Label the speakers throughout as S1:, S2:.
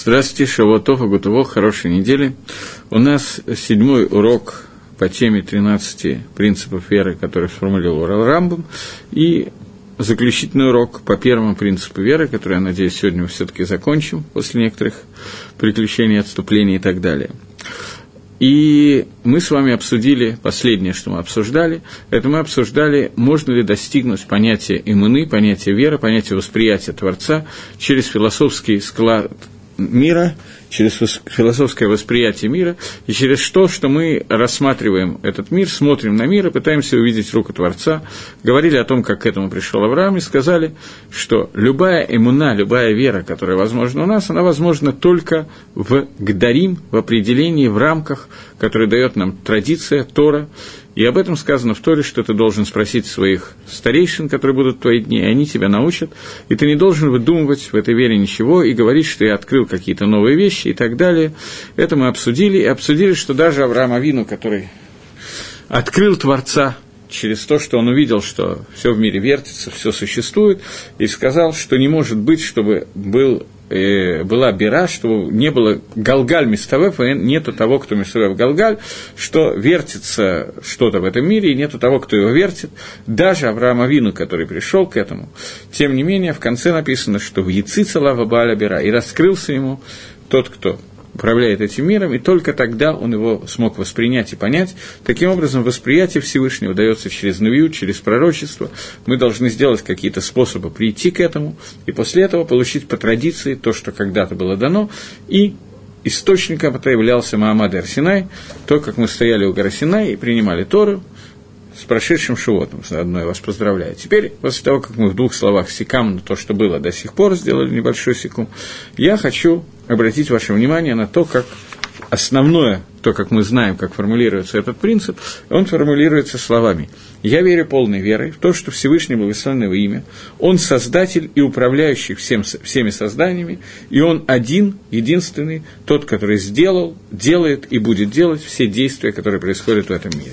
S1: Здравствуйте, Шавуатов, Агутово, хорошей недели. У нас седьмой урок по теме 13 принципов веры, который сформулировал Рамбом, и заключительный урок по первому принципу веры, который, я надеюсь, сегодня мы все-таки закончим после некоторых приключений, отступлений и так далее. И мы с вами обсудили, последнее, что мы обсуждали, это мы обсуждали, можно ли достигнуть понятия иммуны, понятия веры, понятия восприятия Творца через философский склад мира, через философское восприятие мира, и через то, что мы рассматриваем этот мир, смотрим на мир и пытаемся увидеть руку Творца, говорили о том, как к этому пришел Авраам, и сказали, что любая иммуна, любая вера, которая возможна у нас, она возможна только в Гдарим, в определении, в рамках, которые дает нам традиция, Тора, и об этом сказано в Торе, что ты должен спросить своих старейшин, которые будут в твои дни, и они тебя научат. И ты не должен выдумывать в этой вере ничего и говорить, что я открыл какие-то новые вещи и так далее. Это мы обсудили, и обсудили, что даже Авраам Авину, который открыл Творца через то, что он увидел, что все в мире вертится, все существует, и сказал, что не может быть, чтобы был была бира, что не было Галгаль Миставев, и нету того, кто Миставев Галгаль, что вертится что-то в этом мире, и нету того, кто его вертит. Даже Авраам Авину, который пришел к этому, тем не менее, в конце написано, что в Лава Бааля Бира, и раскрылся ему тот, кто управляет этим миром, и только тогда он его смог воспринять и понять. Таким образом, восприятие Всевышнего дается через навью, через пророчество. Мы должны сделать какие-то способы прийти к этому, и после этого получить по традиции то, что когда-то было дано, и источником это являлся Маамад Арсинай, то, как мы стояли у горы Синай и принимали Тору, с прошедшим животным, заодно я вас поздравляю. Теперь, после того, как мы в двух словах секам то, что было до сих пор, сделали небольшой секунд, я хочу обратить ваше внимание на то, как основное, то, как мы знаем, как формулируется этот принцип, он формулируется словами. «Я верю полной верой в то, что Всевышний Благословенное его имя, Он создатель и управляющий всем, всеми созданиями, и Он один, единственный, тот, который сделал, делает и будет делать все действия, которые происходят в этом мире»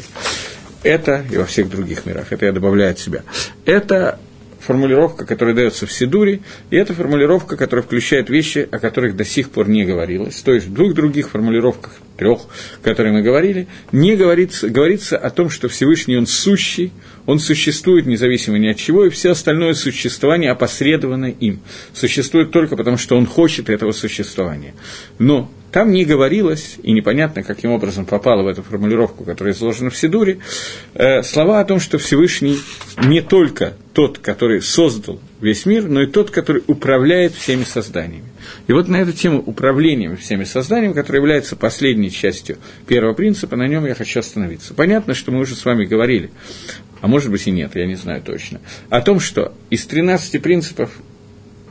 S1: это, и во всех других мирах, это я добавляю от себя, это формулировка, которая дается в Сидуре, и это формулировка, которая включает вещи, о которых до сих пор не говорилось. То есть в двух других формулировках, трех, которые мы говорили, не говорится, говорится о том, что Всевышний Он сущий, Он существует независимо ни от чего, и все остальное существование опосредовано им. Существует только потому, что Он хочет этого существования. Но там не говорилось, и непонятно, каким образом попало в эту формулировку, которая изложена в Сидуре, э, слова о том, что Всевышний не только тот, который создал весь мир, но и тот, который управляет всеми созданиями. И вот на эту тему управления всеми созданиями, которая является последней частью первого принципа, на нем я хочу остановиться. Понятно, что мы уже с вами говорили, а может быть и нет, я не знаю точно, о том, что из 13 принципов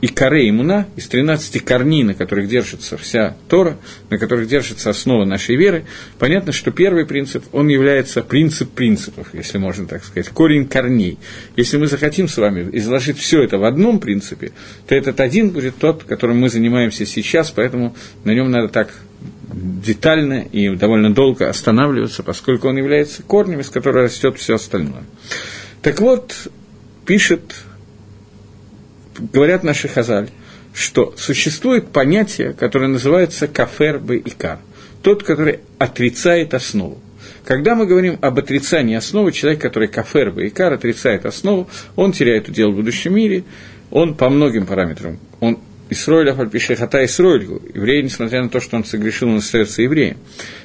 S1: и коре имуна, из 13 корней, на которых держится вся Тора, на которых держится основа нашей веры, понятно, что первый принцип, он является принцип принципов, если можно так сказать, корень корней. Если мы захотим с вами изложить все это в одном принципе, то этот один будет тот, которым мы занимаемся сейчас, поэтому на нем надо так детально и довольно долго останавливаться, поскольку он является корнем, из которого растет все остальное. Так вот, пишет говорят наши хазаль, что существует понятие, которое называется кафер бы икар, тот, который отрицает основу. Когда мы говорим об отрицании основы, человек, который кафер бы икар, отрицает основу, он теряет удел в будущем мире, он по многим параметрам, он Исроиля Фальпиши Хата Исроилю, еврей, несмотря на то, что он согрешил, он остается евреем.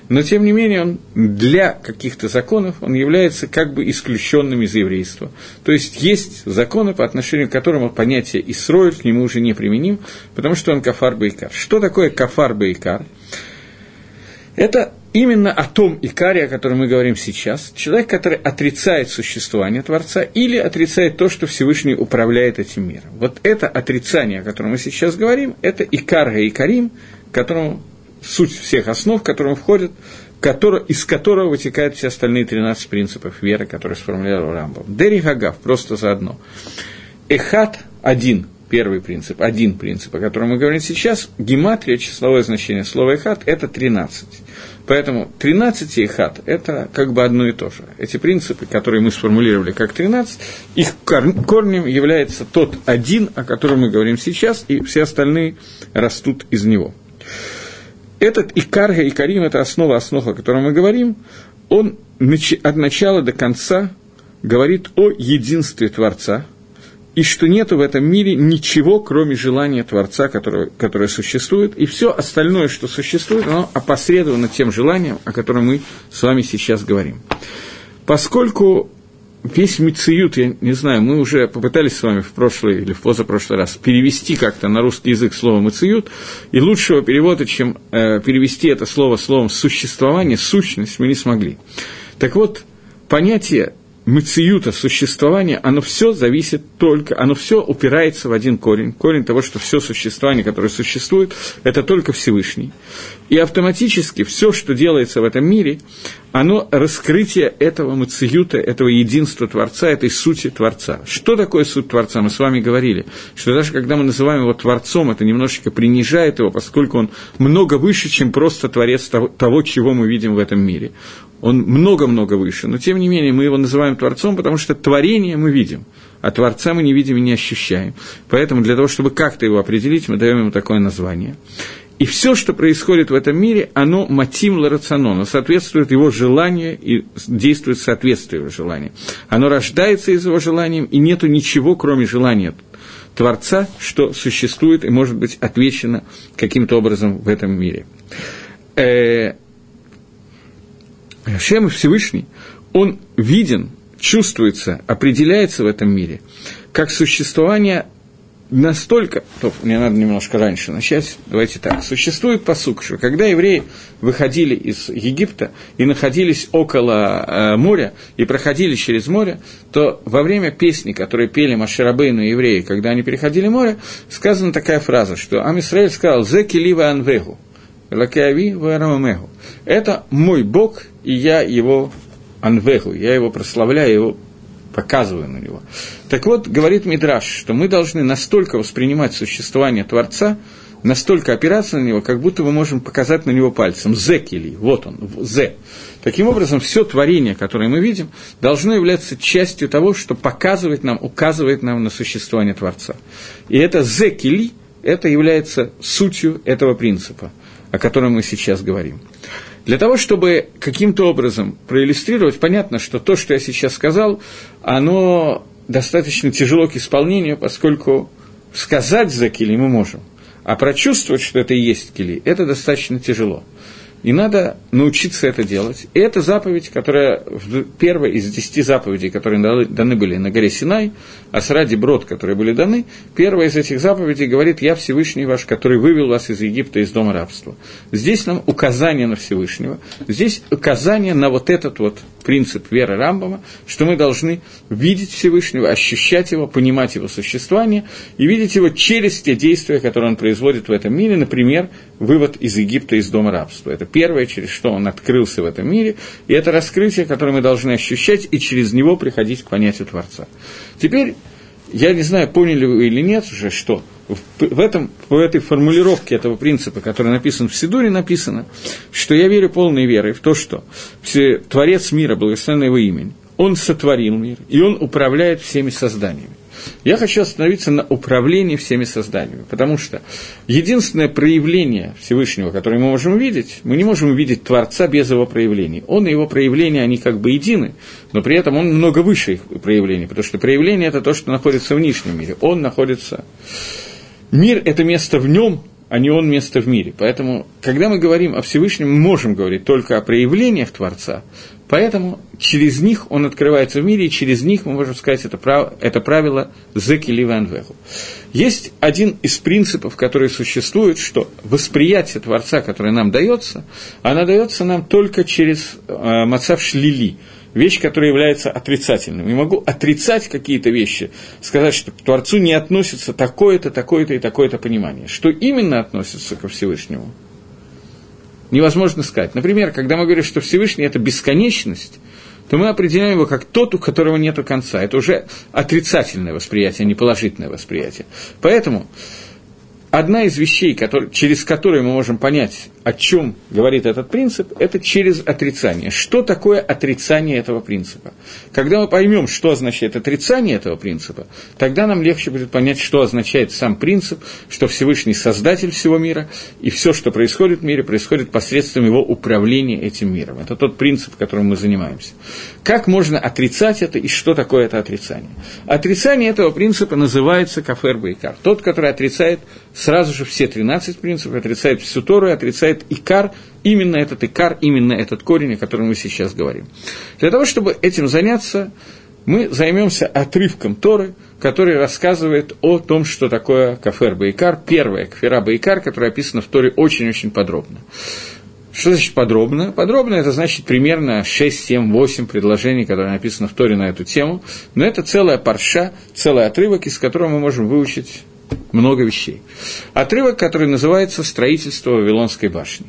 S1: Но, тем не менее, он для каких-то законов, он является как бы исключенным из еврейства. То есть, есть законы, по отношению к которым понятие Исроиль к нему уже не применим, потому что он кафар бейкар. Что такое кафар бейкар? Это именно о том Икаре, о котором мы говорим сейчас, человек, который отрицает существование Творца или отрицает то, что Всевышний управляет этим миром. Вот это отрицание, о котором мы сейчас говорим, это Икар и Икарим, которому суть всех основ, к которым входит, который, из которого вытекают все остальные 13 принципов веры, которые сформулировал Рамбов. Дери Хагав, просто заодно. Эхат – один – первый принцип, один принцип, о котором мы говорим сейчас, гематрия, числовое значение слова «эхат» – это 13. Поэтому 13 и «эхат» – это как бы одно и то же. Эти принципы, которые мы сформулировали как 13, их корнем является тот один, о котором мы говорим сейчас, и все остальные растут из него. Этот Икар и Икарим – это основа основ, о котором мы говорим, он от начала до конца говорит о единстве Творца, и что нету в этом мире ничего, кроме желания Творца, которое, которое существует, и все остальное, что существует, оно опосредовано тем желанием, о котором мы с вами сейчас говорим. Поскольку весь мициют, я не знаю, мы уже попытались с вами в прошлый или в позапрошлый раз перевести как-то на русский язык слово мициют, и лучшего перевода, чем э, перевести это слово словом существование, сущность, мы не смогли. Так вот, понятие мациюта, существования, оно все зависит только, оно все упирается в один корень. Корень того, что все существование, которое существует, это только Всевышний. И автоматически все, что делается в этом мире, оно раскрытие этого мациюта, этого единства Творца, этой сути Творца. Что такое суть Творца? Мы с вами говорили, что даже когда мы называем его Творцом, это немножечко принижает его, поскольку он много выше, чем просто Творец того, того чего мы видим в этом мире он много-много выше, но тем не менее мы его называем Творцом, потому что творение мы видим, а Творца мы не видим и не ощущаем. Поэтому для того, чтобы как-то его определить, мы даем ему такое название. И все, что происходит в этом мире, оно мотим ларационона, соответствует его желанию и действует в соответствии его желанию. Оно рождается из его желания, и нету ничего, кроме желания Творца, что существует и может быть отвечено каким-то образом в этом мире. Шем Всевышний, он виден, чувствуется, определяется в этом мире, как существование настолько, топ, мне надо немножко раньше начать, давайте так, существует посук, что когда евреи выходили из Египта и находились около э, моря и проходили через море, то во время песни, которые пели Маширабейну евреи, когда они переходили море, сказана такая фраза, что Амисраэль сказал «Зе килива анвегу», Лакеави Варамамеху. Это мой Бог, и я его анвеху, я его прославляю, его показываю на него. Так вот, говорит Мидраш, что мы должны настолько воспринимать существование Творца, настолько опираться на него, как будто мы можем показать на него пальцем. Зекили, вот он, зе. Таким образом, все творение, которое мы видим, должно являться частью того, что показывает нам, указывает нам на существование Творца. И это зекили, это является сутью этого принципа о котором мы сейчас говорим. Для того, чтобы каким-то образом проиллюстрировать, понятно, что то, что я сейчас сказал, оно достаточно тяжело к исполнению, поскольку сказать за кили мы можем, а прочувствовать, что это и есть кили, это достаточно тяжело. И надо научиться это делать. И это заповедь, которая первая из десяти заповедей, которые даны были на горе Синай, а сради брод, которые были даны, первая из этих заповедей говорит «Я Всевышний ваш, который вывел вас из Египта, из дома рабства». Здесь нам указание на Всевышнего, здесь указание на вот этот вот принцип веры Рамбама, что мы должны видеть Всевышнего, ощущать его, понимать его существование и видеть его через те действия, которые он производит в этом мире, например, вывод из Египта, из дома рабства. Это первое, через что он открылся в этом мире, и это раскрытие, которое мы должны ощущать, и через него приходить к понятию Творца. Теперь, я не знаю, поняли вы или нет уже, что в, этом, в этой формулировке этого принципа, который написан в Сидуре, написано, что я верю полной верой в то, что Творец мира, благословенный его имени, он сотворил мир, и он управляет всеми созданиями. Я хочу остановиться на управлении всеми созданиями, потому что единственное проявление Всевышнего, которое мы можем увидеть, мы не можем увидеть Творца без его проявлений. Он и его проявления, они как бы едины, но при этом он много выше их проявлений, потому что проявление – это то, что находится в нижнем мире. Он находится... Мир – это место в нем, а не он место в мире. Поэтому, когда мы говорим о Всевышнем, мы можем говорить только о проявлениях Творца, Поэтому через них он открывается в мире, и через них мы можем сказать это, прав, это правило «зеки ливанвеху». Есть один из принципов, который существует, что восприятие Творца, которое нам дается, оно дается нам только через э, мацав шлили, вещь, которая является отрицательным. Не могу отрицать какие-то вещи, сказать, что к Творцу не относится такое-то, такое-то и такое-то понимание. Что именно относится ко Всевышнему – невозможно сказать. Например, когда мы говорим, что Всевышний – это бесконечность, то мы определяем его как тот, у которого нет конца. Это уже отрицательное восприятие, а не положительное восприятие. Поэтому одна из вещей, который, через которые мы можем понять, о чем говорит этот принцип, это через отрицание. Что такое отрицание этого принципа? Когда мы поймем, что означает отрицание этого принципа, тогда нам легче будет понять, что означает сам принцип, что Всевышний Создатель всего мира, и все, что происходит в мире, происходит посредством его управления этим миром. Это тот принцип, которым мы занимаемся. Как можно отрицать это и что такое это отрицание? Отрицание этого принципа называется кафер байкар. Тот, который отрицает сразу же все 13 принципов, отрицает всю Тору отрицает икар, именно этот икар, именно этот корень, о котором мы сейчас говорим. Для того, чтобы этим заняться, мы займемся отрывком Торы, который рассказывает о том, что такое кафер Байкар, первая кафера Байкар, которая описана в Торе очень-очень подробно. Что значит подробно? Подробно это значит примерно 6, 7, 8 предложений, которые написаны в Торе на эту тему. Но это целая парша, целый отрывок, из которого мы можем выучить много вещей. Отрывок, который называется «Строительство Вавилонской башни».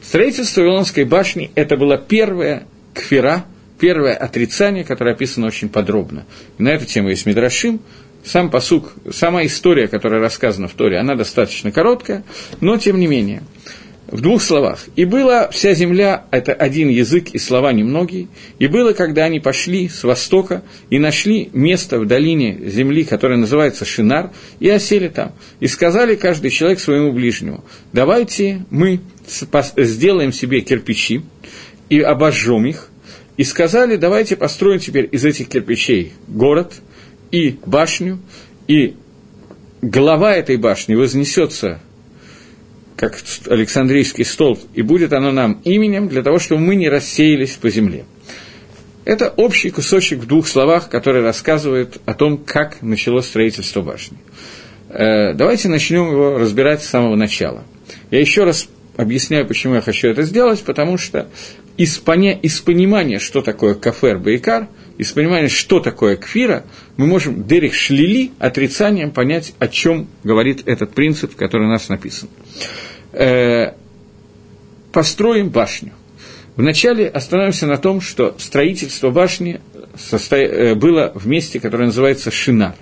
S1: Строительство Вавилонской башни – это была первая кфера, первое отрицание, которое описано очень подробно. И на эту тему есть Мидрашим, сам посук, сама история, которая рассказана в Торе, она достаточно короткая, но тем не менее – в двух словах. «И была вся земля, это один язык и слова немногие, и было, когда они пошли с востока и нашли место в долине земли, которое называется Шинар, и осели там, и сказали каждый человек своему ближнему, давайте мы сделаем себе кирпичи и обожжем их, и сказали, давайте построим теперь из этих кирпичей город и башню, и голова этой башни вознесется как Александрийский столб, и будет оно нам именем для того, чтобы мы не рассеялись по земле. Это общий кусочек в двух словах, который рассказывает о том, как началось строительство башни. Э, давайте начнем его разбирать с самого начала. Я еще раз объясняю, почему я хочу это сделать, потому что из, поня... из понимания, что такое кафер бейкар, из понимания, что такое кфира, мы можем дерих шлили отрицанием понять, о чем говорит этот принцип, который у нас написан э, построим башню. Вначале остановимся на том, что строительство башни состо... Э, было в месте, которое называется Шинар.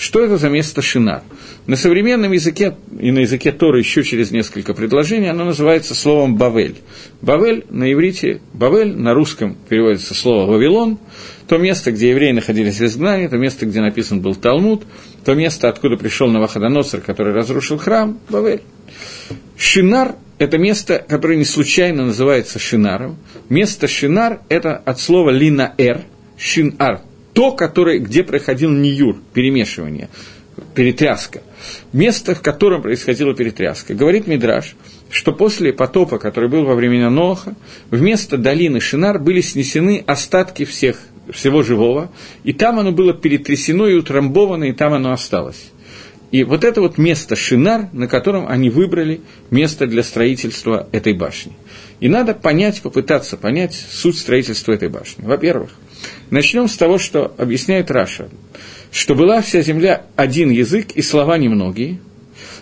S1: Что это за место Шинар? На современном языке и на языке Тора еще через несколько предложений оно называется словом Бавель. Бавель на иврите, Бавель на русском переводится слово Вавилон, то место, где евреи находились в изгнании, то место, где написан был Талмуд, то место, откуда пришел Наваходоносор, который разрушил храм, Бавель. Шинар – это место, которое не случайно называется Шинаром. Место Шинар – это от слова линаэр, шинар, то, которое, где проходил ниюр, перемешивание, перетряска. Место, в котором происходила перетряска. Говорит Мидраш, что после потопа, который был во времена Ноха, вместо долины Шинар были снесены остатки всех, всего живого, и там оно было перетрясено и утрамбовано, и там оно осталось. И вот это вот место Шинар, на котором они выбрали место для строительства этой башни. И надо понять, попытаться понять суть строительства этой башни. Во-первых, начнем с того, что объясняет Раша, что была вся земля один язык и слова немногие.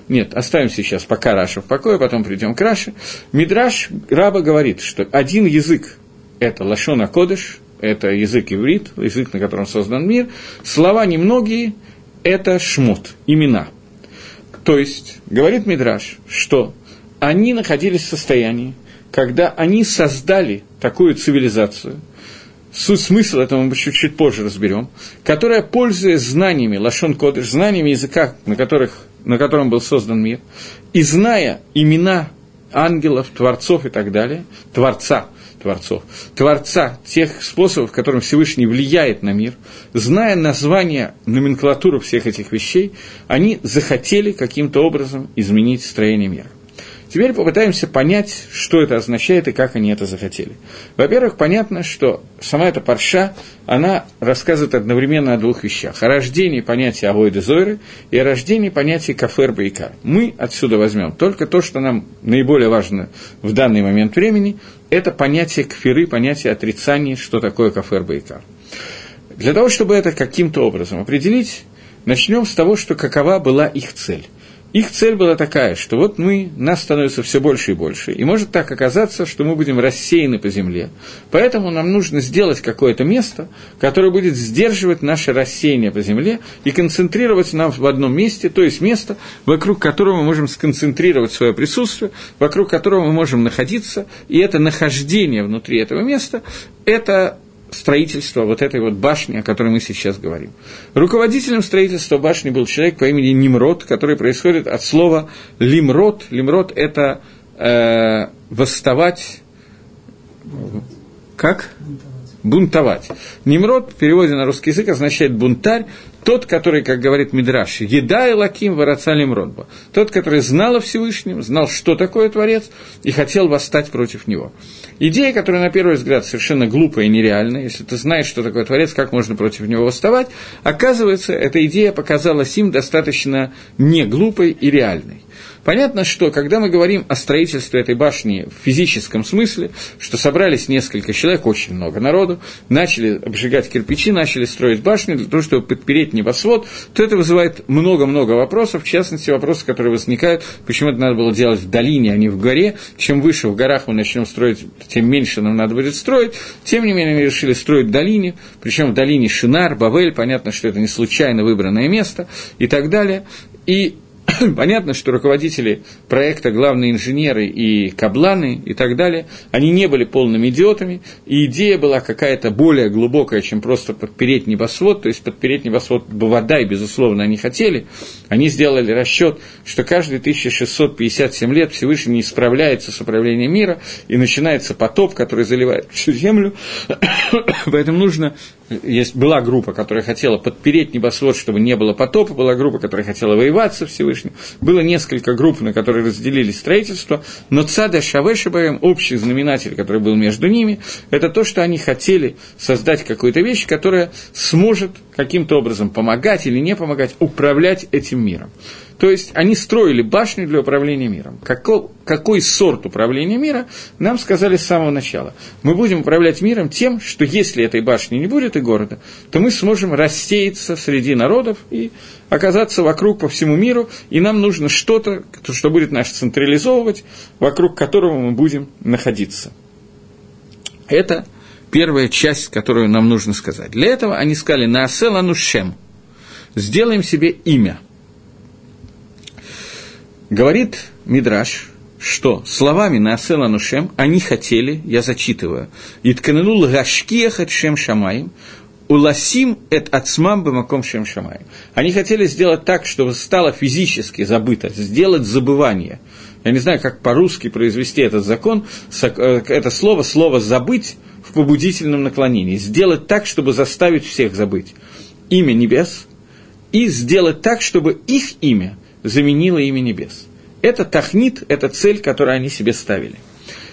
S1: Нет, оставим сейчас пока Раша в покое, потом придем к Раше. Мидраш Раба говорит, что один язык – это Лашона Кодыш, это язык иврит, язык, на котором создан мир, слова немногие – это шмот, имена. То есть, говорит Мидраш, что они находились в состоянии, когда они создали такую цивилизацию, суть смысл этого мы чуть-чуть позже разберем, которая, пользуясь знаниями Лашон Кодыш, знаниями языка, на, которых, на котором был создан мир, и зная имена ангелов, творцов и так далее, творца – Творцов, Творца тех способов, которым Всевышний влияет на мир, зная название, номенклатуру всех этих вещей, они захотели каким-то образом изменить строение мира. Теперь попытаемся понять, что это означает и как они это захотели. Во-первых, понятно, что сама эта парша, она рассказывает одновременно о двух вещах. О рождении понятия Авойды Зойры и о рождении понятия Кафер Байкар. Мы отсюда возьмем только то, что нам наиболее важно в данный момент времени, это понятие кфиры, понятие отрицания, что такое Кафер Байкар. Для того, чтобы это каким-то образом определить, начнем с того, что какова была их цель. Их цель была такая, что вот мы, нас становится все больше и больше, и может так оказаться, что мы будем рассеяны по земле. Поэтому нам нужно сделать какое-то место, которое будет сдерживать наше рассеяние по земле и концентрировать нас в одном месте, то есть место, вокруг которого мы можем сконцентрировать свое присутствие, вокруг которого мы можем находиться, и это нахождение внутри этого места, это строительства вот этой вот башни, о которой мы сейчас говорим. Руководителем строительства башни был человек по имени Нимрод, который происходит от слова лимрод. Лимрод – это э, восставать, как? Бунтовать. Нимрод в переводе на русский язык означает бунтарь, тот, который, как говорит Мидраш, еда и лаким вороца Лимродба. Тот, который знал о Всевышнем, знал, что такое Творец, и хотел восстать против него. Идея, которая на первый взгляд совершенно глупая и нереальная, если ты знаешь, что такое Творец, как можно против него восставать, оказывается, эта идея показалась им достаточно не глупой и реальной. Понятно, что когда мы говорим о строительстве этой башни в физическом смысле, что собрались несколько человек, очень много народу, начали обжигать кирпичи, начали строить башни для того, чтобы подпереть небосвод, то это вызывает много-много вопросов, в частности, вопросы, которые возникают, почему это надо было делать в долине, а не в горе. Чем выше в горах мы начнем строить, тем меньше нам надо будет строить. Тем не менее, мы решили строить в долине, причем в долине Шинар, Бавель, понятно, что это не случайно выбранное место и так далее. И понятно, что руководители проекта, главные инженеры и кабланы и так далее, они не были полными идиотами, и идея была какая-то более глубокая, чем просто подпереть небосвод, то есть подпереть небосвод и, безусловно, они хотели. Они сделали расчет, что каждые 1657 лет Всевышний не справляется с управлением мира, и начинается потоп, который заливает всю землю, поэтому нужно есть, была группа, которая хотела подпереть небосвод, чтобы не было потопа, была группа, которая хотела воевать со Всевышним, было несколько групп, на которые разделили строительство, но Цада Шавешибаем, общий знаменатель, который был между ними, это то, что они хотели создать какую-то вещь, которая сможет каким-то образом помогать или не помогать управлять этим миром. То есть они строили башню для управления миром. Какой, какой сорт управления мира, нам сказали с самого начала. Мы будем управлять миром тем, что если этой башни не будет и города, то мы сможем рассеяться среди народов и оказаться вокруг по всему миру, и нам нужно что-то, что будет нас централизовывать, вокруг которого мы будем находиться. Это первая часть, которую нам нужно сказать. Для этого они сказали «Наасел анушем» – «Сделаем себе имя». Говорит Мидраш, что словами Наасел Анушем они хотели, я зачитываю, «Итканелу лгашкиях шем шамаем, уласим эт ацмам бамаком шем шамаем». Они хотели сделать так, чтобы стало физически забыто, сделать забывание. Я не знаю, как по-русски произвести этот закон, э, это слово, слово «забыть» в побудительном наклонении. Сделать так, чтобы заставить всех забыть имя небес и сделать так, чтобы их имя – заменило имя небес. Это тахнит, это цель, которую они себе ставили.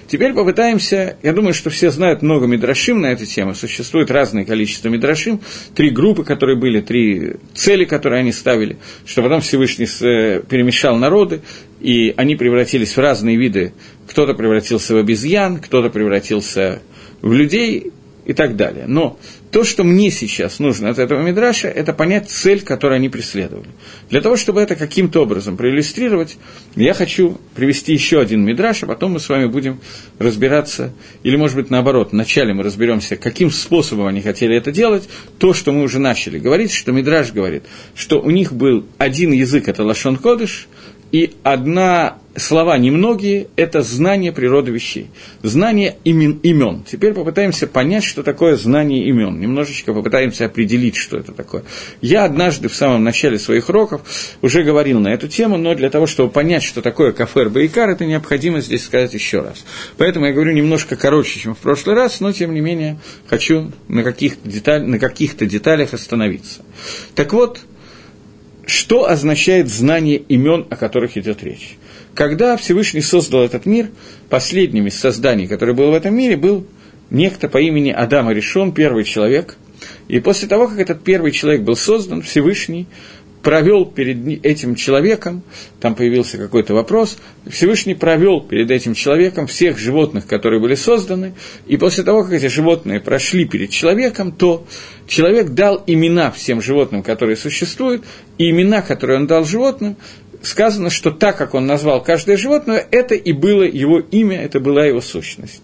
S1: Теперь попытаемся, я думаю, что все знают много мидрашим на эту тему, существует разное количество мидрашим, три группы, которые были, три цели, которые они ставили, что потом Всевышний э, перемешал народы, и они превратились в разные виды, кто-то превратился в обезьян, кто-то превратился людей и так далее. Но то, что мне сейчас нужно от этого Мидраша, это понять цель, которую они преследовали. Для того, чтобы это каким-то образом проиллюстрировать, я хочу привести еще один Мидраш, а потом мы с вами будем разбираться, или, может быть, наоборот, вначале мы разберемся, каким способом они хотели это делать, то, что мы уже начали говорить, что Мидраш говорит, что у них был один язык, это Лашон Кодыш, и одна слова немногие – это знание природы вещей, знание имен, имен. Теперь попытаемся понять, что такое знание имен. Немножечко попытаемся определить, что это такое. Я однажды в самом начале своих уроков уже говорил на эту тему, но для того, чтобы понять, что такое кафер Бейкар, это необходимо здесь сказать еще раз. Поэтому я говорю немножко короче, чем в прошлый раз, но тем не менее хочу на каких-то, деталь, на каких-то деталях остановиться. Так вот, что означает знание имен, о которых идет речь? Когда Всевышний создал этот мир, последним из созданий, который был в этом мире, был некто по имени Адама Решон, первый человек. И после того, как этот первый человек был создан, Всевышний провел перед этим человеком, там появился какой-то вопрос, Всевышний провел перед этим человеком всех животных, которые были созданы, и после того, как эти животные прошли перед человеком, то человек дал имена всем животным, которые существуют, и имена, которые он дал животным, сказано, что так, как он назвал каждое животное, это и было его имя, это была его сущность.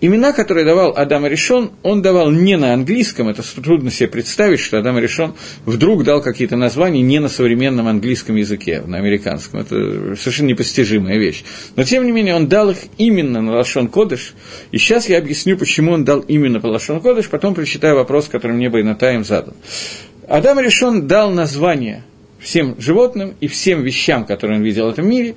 S1: Имена, которые давал Адам Решон, он давал не на английском, это трудно себе представить, что Адам Решон вдруг дал какие-то названия не на современном английском языке, на американском. Это совершенно непостижимая вещь. Но, тем не менее, он дал их именно на Лашон Кодыш, и сейчас я объясню, почему он дал именно по Лашон Кодыш, потом прочитаю вопрос, который мне Байнатаем задал. Адам Решон дал название всем животным и всем вещам, которые он видел в этом мире,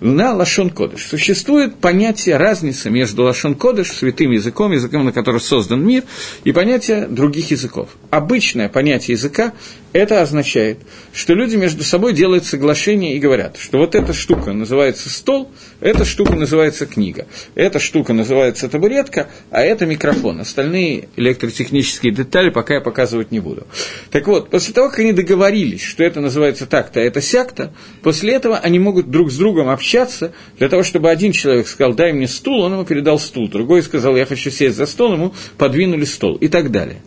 S1: на Лашон Кодыш. Существует понятие разницы между Лашон Кодыш, святым языком, языком, на котором создан мир, и понятие других языков. Обычное понятие языка это означает, что люди между собой делают соглашение и говорят, что вот эта штука называется стол, эта штука называется книга, эта штука называется табуретка, а это микрофон. Остальные электротехнические детали пока я показывать не буду. Так вот, после того, как они договорились, что это называется так-то, а это сяк-то, после этого они могут друг с другом общаться для того, чтобы один человек сказал, дай мне стул, он ему передал стул, другой сказал, я хочу сесть за стол, ему подвинули стол и так далее.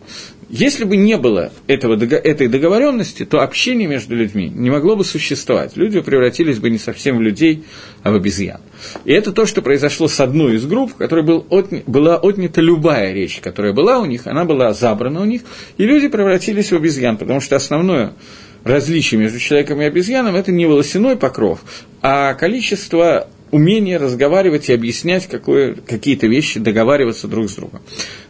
S1: Если бы не было этого, этой договоренности, то общение между людьми не могло бы существовать. Люди превратились бы не совсем в людей, а в обезьян. И это то, что произошло с одной из групп, в которой был отня, была отнята любая речь, которая была у них, она была забрана у них, и люди превратились в обезьян, потому что основное различие между человеком и обезьяном – это не волосяной покров, а количество умение разговаривать и объяснять какие-то вещи, договариваться друг с другом.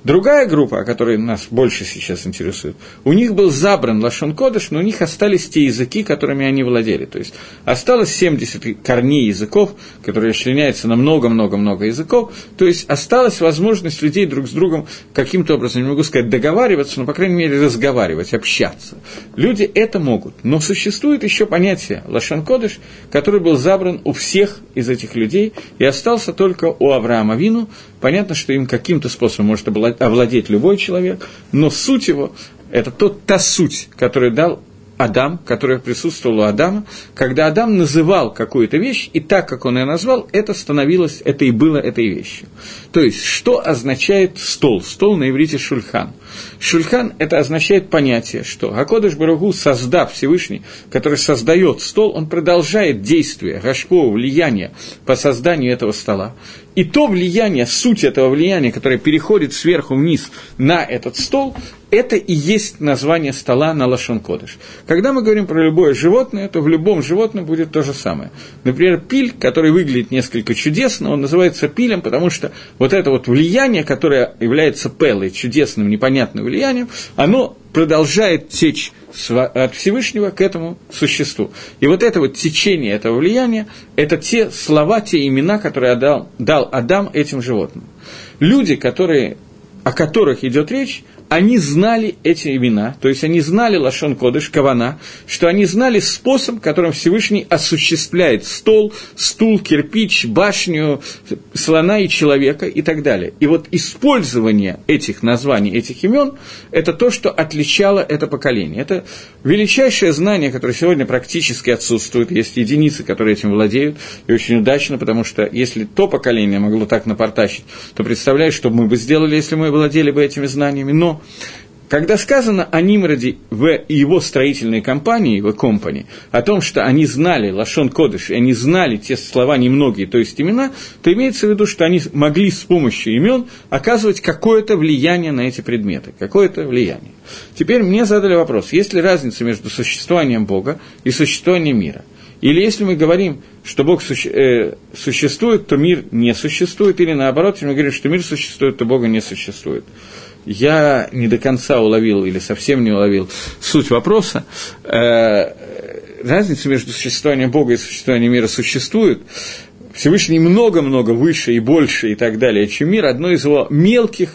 S1: Другая группа, о которой нас больше сейчас интересует, у них был забран Лашон Кодыш, но у них остались те языки, которыми они владели. То есть осталось 70 корней языков, которые членяются на много-много-много языков. То есть осталась возможность людей друг с другом каким-то образом, не могу сказать договариваться, но, по крайней мере, разговаривать, общаться. Люди это могут. Но существует еще понятие Лашон Кодыш, который был забран у всех из этих людей и остался только у Авраама Вину, Понятно, что им каким-то способом может овладеть любой человек, но суть его – это тот, та суть, которую дал Адам, которая присутствовала у Адама, когда Адам называл какую-то вещь, и так, как он ее назвал, это становилось, это и было этой вещью. То есть, что означает стол? Стол на иврите шульхан. Шульхан – это означает понятие, что Акодыш Барагу, создав Всевышний, который создает стол, он продолжает действие, Рожкового влияния по созданию этого стола. И то влияние, суть этого влияния, которое переходит сверху вниз на этот стол, это и есть название стола на Лашон Кодыш. Когда мы говорим про любое животное, то в любом животном будет то же самое. Например, пиль, который выглядит несколько чудесно, он называется пилем, потому что вот это вот влияние, которое является пелой, чудесным, непонятным влиянием, оно продолжает течь от Всевышнего к этому существу. И вот это вот течение этого влияния, это те слова, те имена, которые дал, дал Адам этим животным. Люди, которые, о которых идет речь, они знали эти имена, то есть они знали Лашон Кодыш, Кавана, что они знали способ, которым Всевышний осуществляет стол, стул, кирпич, башню, слона и человека и так далее. И вот использование этих названий, этих имен, это то, что отличало это поколение. Это величайшее знание, которое сегодня практически отсутствует. Есть единицы, которые этим владеют, и очень удачно, потому что если то поколение могло так напортачить, то представляешь, что мы бы сделали, если мы владели бы этими знаниями. Но когда сказано о Нимроде в его строительной компании, в компании, о том, что они знали Лашон Кодыш, и они знали те слова немногие, то есть имена, то имеется в виду, что они могли с помощью имен оказывать какое-то влияние на эти предметы, какое-то влияние. Теперь мне задали вопрос, есть ли разница между существованием Бога и существованием мира? Или если мы говорим, что Бог суще, э, существует, то мир не существует, или наоборот, если мы говорим, что мир существует, то Бога не существует я не до конца уловил или совсем не уловил суть вопроса. Э, разница между существованием Бога и существованием мира существует. Всевышний много-много выше и больше и так далее, чем мир. Одно из его мелких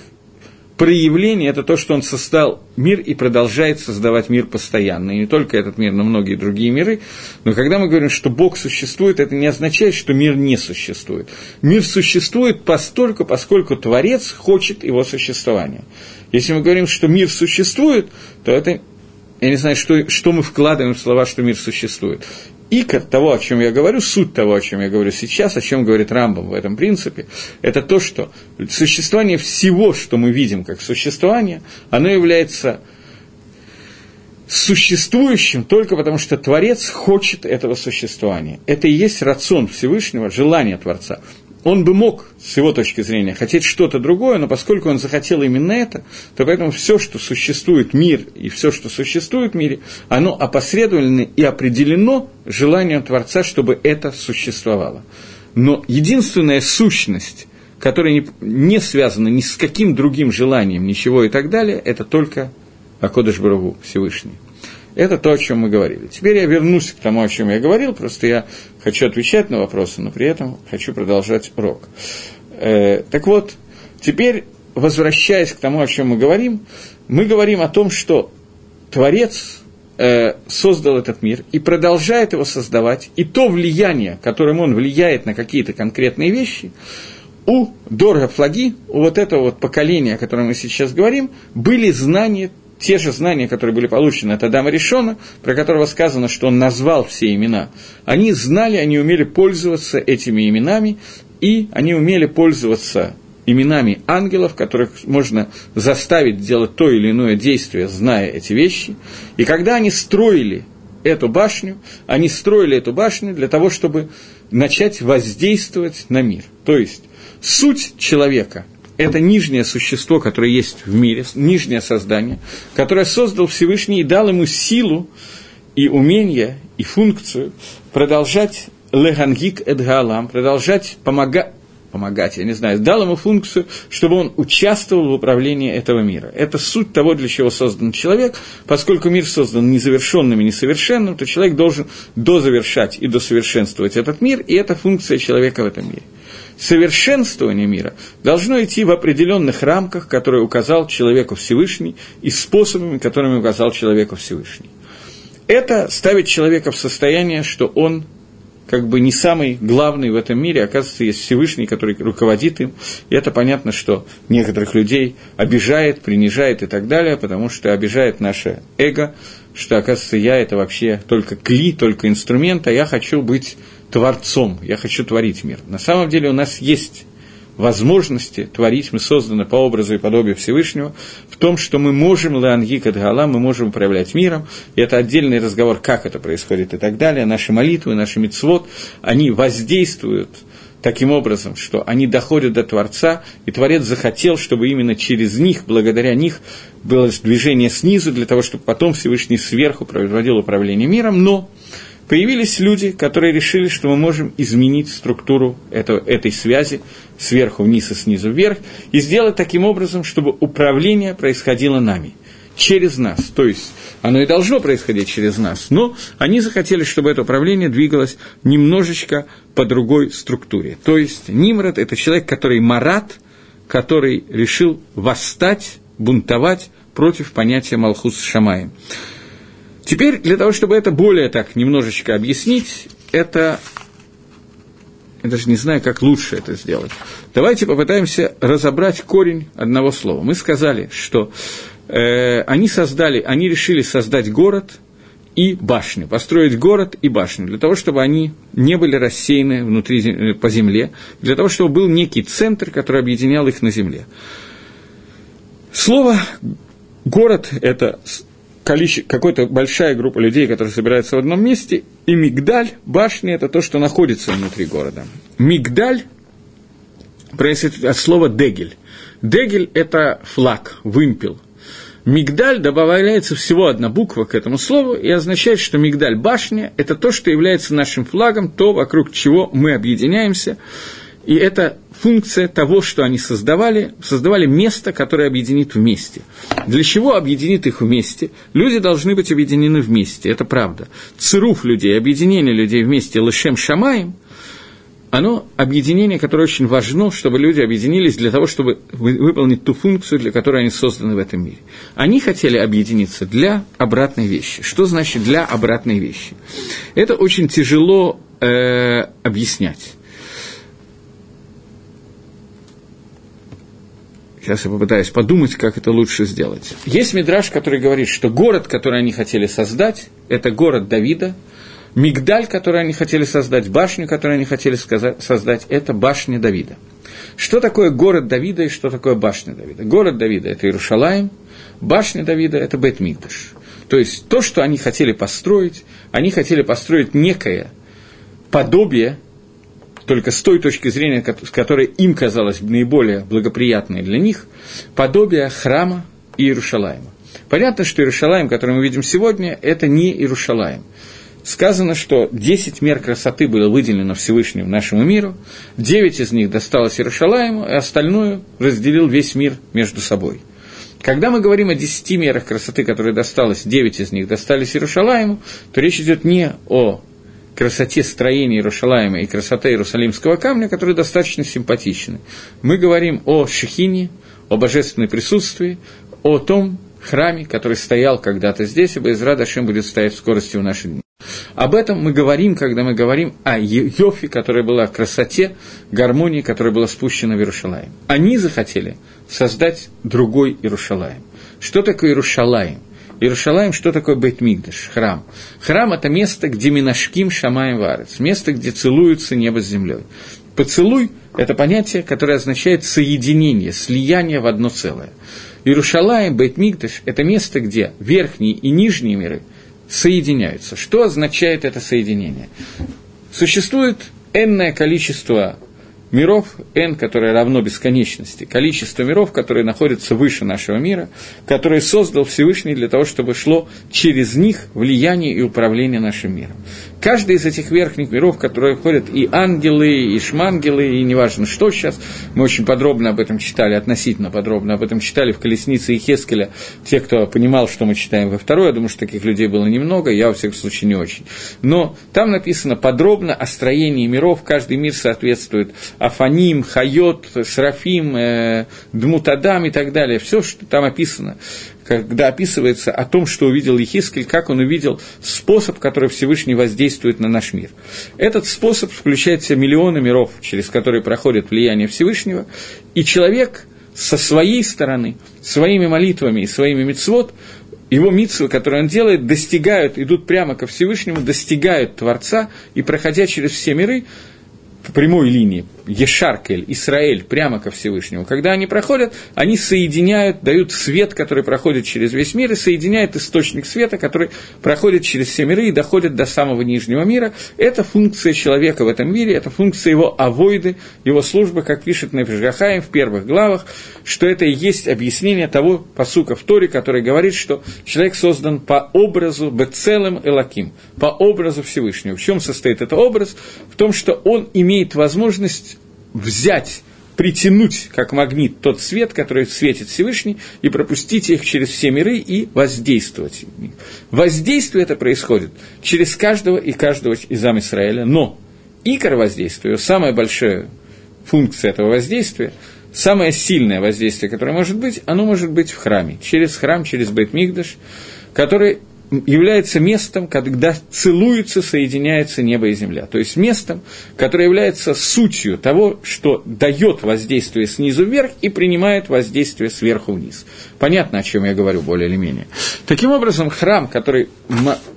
S1: проявление – это то, что он создал мир и продолжает создавать мир постоянно. И не только этот мир, но многие другие миры. Но когда мы говорим, что Бог существует, это не означает, что мир не существует. Мир существует постольку, поскольку Творец хочет его существования. Если мы говорим, что мир существует, то это я не знаю, что, что мы вкладываем в слова, что мир существует икор того, о чем я говорю, суть того, о чем я говорю сейчас, о чем говорит Рамбам в этом принципе, это то, что существование всего, что мы видим как существование, оно является существующим только потому, что Творец хочет этого существования. Это и есть рацион Всевышнего, желание Творца. Он бы мог, с его точки зрения, хотеть что-то другое, но поскольку он захотел именно это, то поэтому все, что существует, мир и все, что существует в мире, оно опосредовано и определено желанием Творца, чтобы это существовало. Но единственная сущность, которая не, не связана ни с каким другим желанием, ничего и так далее, это только Акодыш Барагу, Всевышний. Это то, о чем мы говорили. Теперь я вернусь к тому, о чем я говорил, просто я хочу отвечать на вопросы, но при этом хочу продолжать урок. Э, так вот, теперь, возвращаясь к тому, о чем мы говорим, мы говорим о том, что Творец э, создал этот мир и продолжает его создавать, и то влияние, которым он влияет на какие-то конкретные вещи, у Дорга Флаги, у вот этого вот поколения, о котором мы сейчас говорим, были знания те же знания, которые были получены от Адама Решона, про которого сказано, что он назвал все имена, они знали, они умели пользоваться этими именами, и они умели пользоваться именами ангелов, которых можно заставить делать то или иное действие, зная эти вещи. И когда они строили эту башню, они строили эту башню для того, чтобы начать воздействовать на мир. То есть суть человека – это нижнее существо, которое есть в мире, нижнее создание, которое создал Всевышний и дал ему силу и умение, и функцию продолжать легангик эдгалам, продолжать помогать, помогать, я не знаю, дал ему функцию, чтобы он участвовал в управлении этого мира. Это суть того, для чего создан человек. Поскольку мир создан незавершенным и несовершенным, то человек должен дозавершать и досовершенствовать этот мир, и это функция человека в этом мире совершенствование мира должно идти в определенных рамках, которые указал человеку Всевышний, и способами, которыми указал человеку Всевышний. Это ставит человека в состояние, что он как бы не самый главный в этом мире, оказывается, есть Всевышний, который руководит им, и это понятно, что некоторых людей обижает, принижает и так далее, потому что обижает наше эго, что, оказывается, я это вообще только кли, только инструмент, а я хочу быть творцом, я хочу творить мир. На самом деле у нас есть возможности творить, мы созданы по образу и подобию Всевышнего, в том, что мы можем, леангик от гала, мы можем управлять миром, и это отдельный разговор, как это происходит и так далее. Наши молитвы, наши мицвод, они воздействуют таким образом, что они доходят до Творца, и Творец захотел, чтобы именно через них, благодаря них, было движение снизу, для того, чтобы потом Всевышний сверху проводил управление миром, но появились люди, которые решили, что мы можем изменить структуру этого, этой связи сверху вниз и снизу вверх, и сделать таким образом, чтобы управление происходило нами, через нас. То есть оно и должно происходить через нас, но они захотели, чтобы это управление двигалось немножечко по другой структуре. То есть Нимрод – это человек, который марат, который решил восстать, бунтовать против понятия Малхус Шамаем. Теперь, для того, чтобы это более так немножечко объяснить, это... Я даже не знаю, как лучше это сделать. Давайте попытаемся разобрать корень одного слова. Мы сказали, что э, они создали, они решили создать город и башню, построить город и башню, для того, чтобы они не были рассеяны внутри, э, по земле, для того, чтобы был некий центр, который объединял их на земле. Слово «город» – это количество, какая-то большая группа людей, которые собираются в одном месте, и мигдаль, башня – это то, что находится внутри города. Мигдаль происходит от слова «дегель». Дегель – это флаг, вымпел. Мигдаль добавляется всего одна буква к этому слову и означает, что мигдаль башня – это то, что является нашим флагом, то, вокруг чего мы объединяемся. И это функция того, что они создавали, создавали место, которое объединит вместе. Для чего объединит их вместе? Люди должны быть объединены вместе, это правда. Цируф людей, объединение людей вместе, лышем шамаем, оно объединение, которое очень важно, чтобы люди объединились для того, чтобы выполнить ту функцию, для которой они созданы в этом мире. Они хотели объединиться для обратной вещи. Что значит для обратной вещи? Это очень тяжело э, объяснять. Сейчас я попытаюсь подумать, как это лучше сделать. Есть мидраж, который говорит, что город, который они хотели создать, это город Давида. Мигдаль, который они хотели создать, башню, которую они хотели создать, это башня Давида. Что такое город Давида и что такое башня Давида? Город Давида – это Иерушалаем, башня Давида – это Бет Мигдаш. То есть то, что они хотели построить, они хотели построить некое подобие, только с той точки зрения, с которой им казалось наиболее благоприятной для них, подобие храма Иерушалаема. Понятно, что Иерушалаем, который мы видим сегодня, это не Иерушалаем. Сказано, что 10 мер красоты было выделено Всевышнему нашему миру, 9 из них досталось Иерушалаему, и остальное разделил весь мир между собой. Когда мы говорим о 10 мерах красоты, которые досталось, 9 из них достались Иерушалаему, то речь идет не о красоте строения Иерушалаема и красоте Иерусалимского камня, которые достаточно симпатичны. Мы говорим о Шехине, о божественном присутствии, о том храме, который стоял когда-то здесь, и Байзра Дашем будет стоять в скорости в наши дни. Об этом мы говорим, когда мы говорим о Йофе, которая была в красоте, гармонии, которая была спущена в Иерушалаем. Они захотели создать другой Иерушалаем. Что такое Иерушалаем? Иерушалаем, что такое Бейтмигдаш, храм? Храм – это место, где Минашким Шамаем Варец, место, где целуются небо с землей. Поцелуй – это понятие, которое означает соединение, слияние в одно целое. Иерушалаем, Бейтмигдаш – это место, где верхние и нижние миры соединяются. Что означает это соединение? Существует энное количество миров, n, которое равно бесконечности, количество миров, которые находятся выше нашего мира, которые создал Всевышний для того, чтобы шло через них влияние и управление нашим миром. Каждый из этих верхних миров, которые входят и ангелы, и шмангелы, и неважно что сейчас, мы очень подробно об этом читали, относительно подробно об этом читали в «Колеснице» и Хескеля, те, кто понимал, что мы читаем во второй, я думаю, что таких людей было немного, я, во всяком случае, не очень. Но там написано подробно о строении миров, каждый мир соответствует Афаним, Хайот, Срафим, э, Дмутадам и так далее, все, что там описано когда описывается о том, что увидел Ехискель, как он увидел способ, который Всевышний воздействует на наш мир. Этот способ включает в себя миллионы миров, через которые проходит влияние Всевышнего, и человек со своей стороны, своими молитвами и своими мицвод, его митсвы, которые он делает, достигают, идут прямо ко Всевышнему, достигают Творца, и, проходя через все миры, по прямой линии, Ешаркель, Исраэль, прямо ко Всевышнему. Когда они проходят, они соединяют, дают свет, который проходит через весь мир, и соединяет источник света, который проходит через все миры и доходит до самого нижнего мира. Это функция человека в этом мире, это функция его авойды, его службы, как пишет Нефишгахаем в первых главах, что это и есть объяснение того посука в Торе, который говорит, что человек создан по образу Бецелем Элаким, по образу Всевышнего. В чем состоит этот образ? В том, что он имеет возможность взять притянуть как магнит тот свет, который светит Всевышний, и пропустить их через все миры и воздействовать. Воздействие это происходит через каждого и каждого из Израиля, но икор воздействия, самая большая функция этого воздействия, самое сильное воздействие, которое может быть, оно может быть в храме, через храм, через Бейтмигдаш, который является местом, когда целуются, соединяются небо и земля. То есть местом, которое является сутью того, что дает воздействие снизу вверх и принимает воздействие сверху вниз. Понятно, о чем я говорю более или менее. Таким образом, храм, который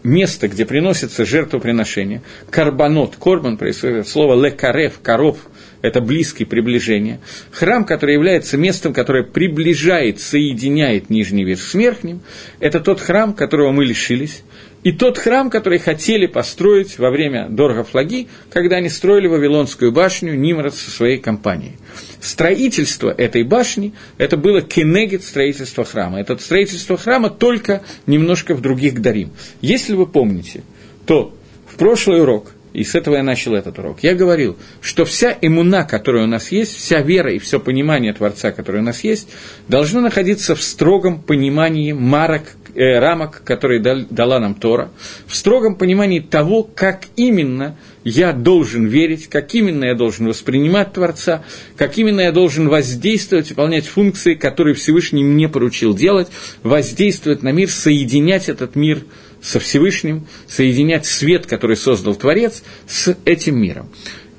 S1: место, где приносится жертвоприношение, карбонот, корбан происходит от слова лекарев, коров – это близкое приближение. Храм, который является местом, которое приближает, соединяет нижний мир с верхним, это тот храм, которого мы лишились, и тот храм, который хотели построить во время Дорога Флаги, когда они строили Вавилонскую башню Нимрод со своей компанией. Строительство этой башни, это было кенегит строительства храма. Это строительство храма только немножко в других дарим. Если вы помните, то в прошлый урок и с этого я начал этот урок. Я говорил, что вся иммуна, которая у нас есть, вся вера и все понимание Творца, которое у нас есть, должно находиться в строгом понимании марок, э, рамок, которые дал, дала нам Тора, в строгом понимании того, как именно я должен верить, как именно я должен воспринимать Творца, как именно я должен воздействовать, выполнять функции, которые Всевышний мне поручил делать, воздействовать на мир, соединять этот мир – со Всевышним, соединять свет, который создал Творец, с этим миром.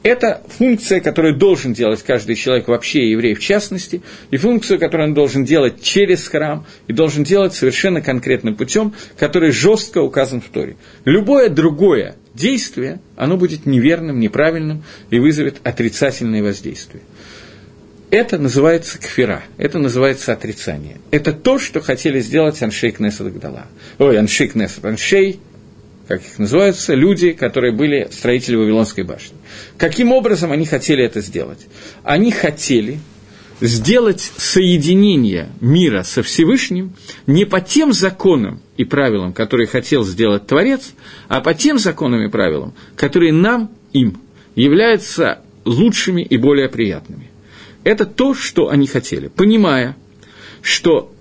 S1: Это функция, которую должен делать каждый человек вообще, и еврей в частности, и функция, которую он должен делать через храм, и должен делать совершенно конкретным путем, который жестко указан в Торе. Любое другое действие, оно будет неверным, неправильным и вызовет отрицательные воздействия. Это называется кфира, это называется отрицание. Это то, что хотели сделать Аншей Кнесет Гдала. Ой, Аншей Кнесет, Аншей, как их называются, люди, которые были строители Вавилонской башни. Каким образом они хотели это сделать? Они хотели сделать соединение мира со Всевышним не по тем законам и правилам, которые хотел сделать Творец, а по тем законам и правилам, которые нам, им, являются лучшими и более приятными. Это то, что они хотели, понимая, что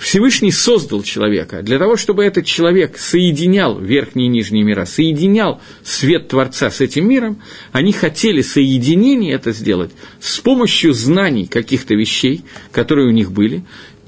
S1: Всевышний создал человека для того, чтобы этот человек соединял верхние и нижние мира, соединял свет Творца с этим миром, они хотели соединение это сделать с помощью знаний каких-то вещей, которые у них были,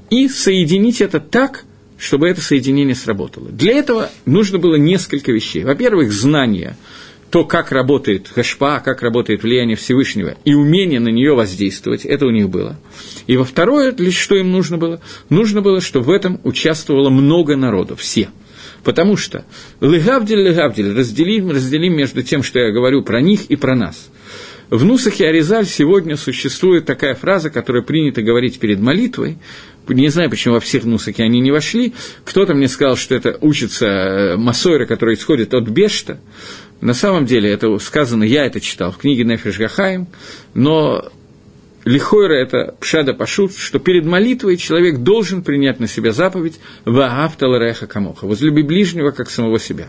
S1: и соединить это так, чтобы это соединение сработало. Для этого нужно было несколько вещей. Во-первых, знания – то, как работает Хашпа, как работает влияние Всевышнего, и умение на нее воздействовать, это у них было. И во второе, для что им нужно было? Нужно было, чтобы в этом участвовало много народу, все. Потому что легавдель, легавдель, разделим, разделим между тем, что я говорю про них и про нас. В Нусахе Аризаль сегодня существует такая фраза, которая принято говорить перед молитвой, не знаю, почему во всех нусаке они не вошли. Кто-то мне сказал, что это учится э, Масойра, который исходит от Бешта. На самом деле это сказано, я это читал в книге Нефиш Гахаим, но Лихойра – это пшада пашут, что перед молитвой человек должен принять на себя заповедь «Ваагавтал реха камоха» – «Возлюби ближнего, как самого себя».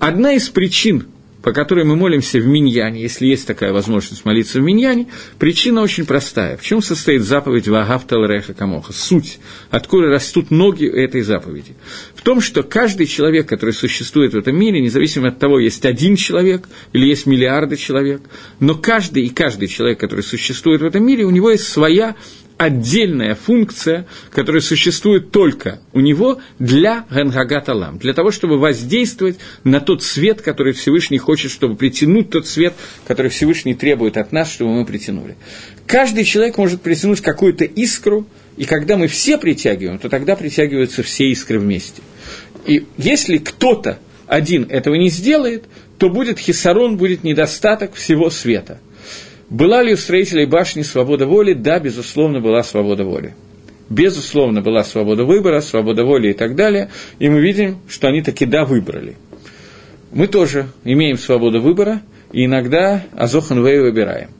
S1: Одна из причин по которой мы молимся в Миньяне, если есть такая возможность молиться в Миньяне, причина очень простая. В чем состоит заповедь Вагавтал Реха Камоха? Суть, откуда растут ноги этой заповеди. В том, что каждый человек, который существует в этом мире, независимо от того, есть один человек или есть миллиарды человек, но каждый и каждый человек, который существует в этом мире, у него есть своя отдельная функция, которая существует только у него для Гангагаталам, для того, чтобы воздействовать на тот свет, который Всевышний хочет, чтобы притянуть тот свет, который Всевышний требует от нас, чтобы мы притянули. Каждый человек может притянуть какую-то искру, и когда мы все притягиваем, то тогда притягиваются все искры вместе. И если кто-то один этого не сделает, то будет хисарон, будет недостаток всего света – была ли у строителей башни свобода воли? Да, безусловно, была свобода воли. Безусловно, была свобода выбора, свобода воли и так далее. И мы видим, что они таки да выбрали. Мы тоже имеем свободу выбора, и иногда Азохан Вэй выбираем.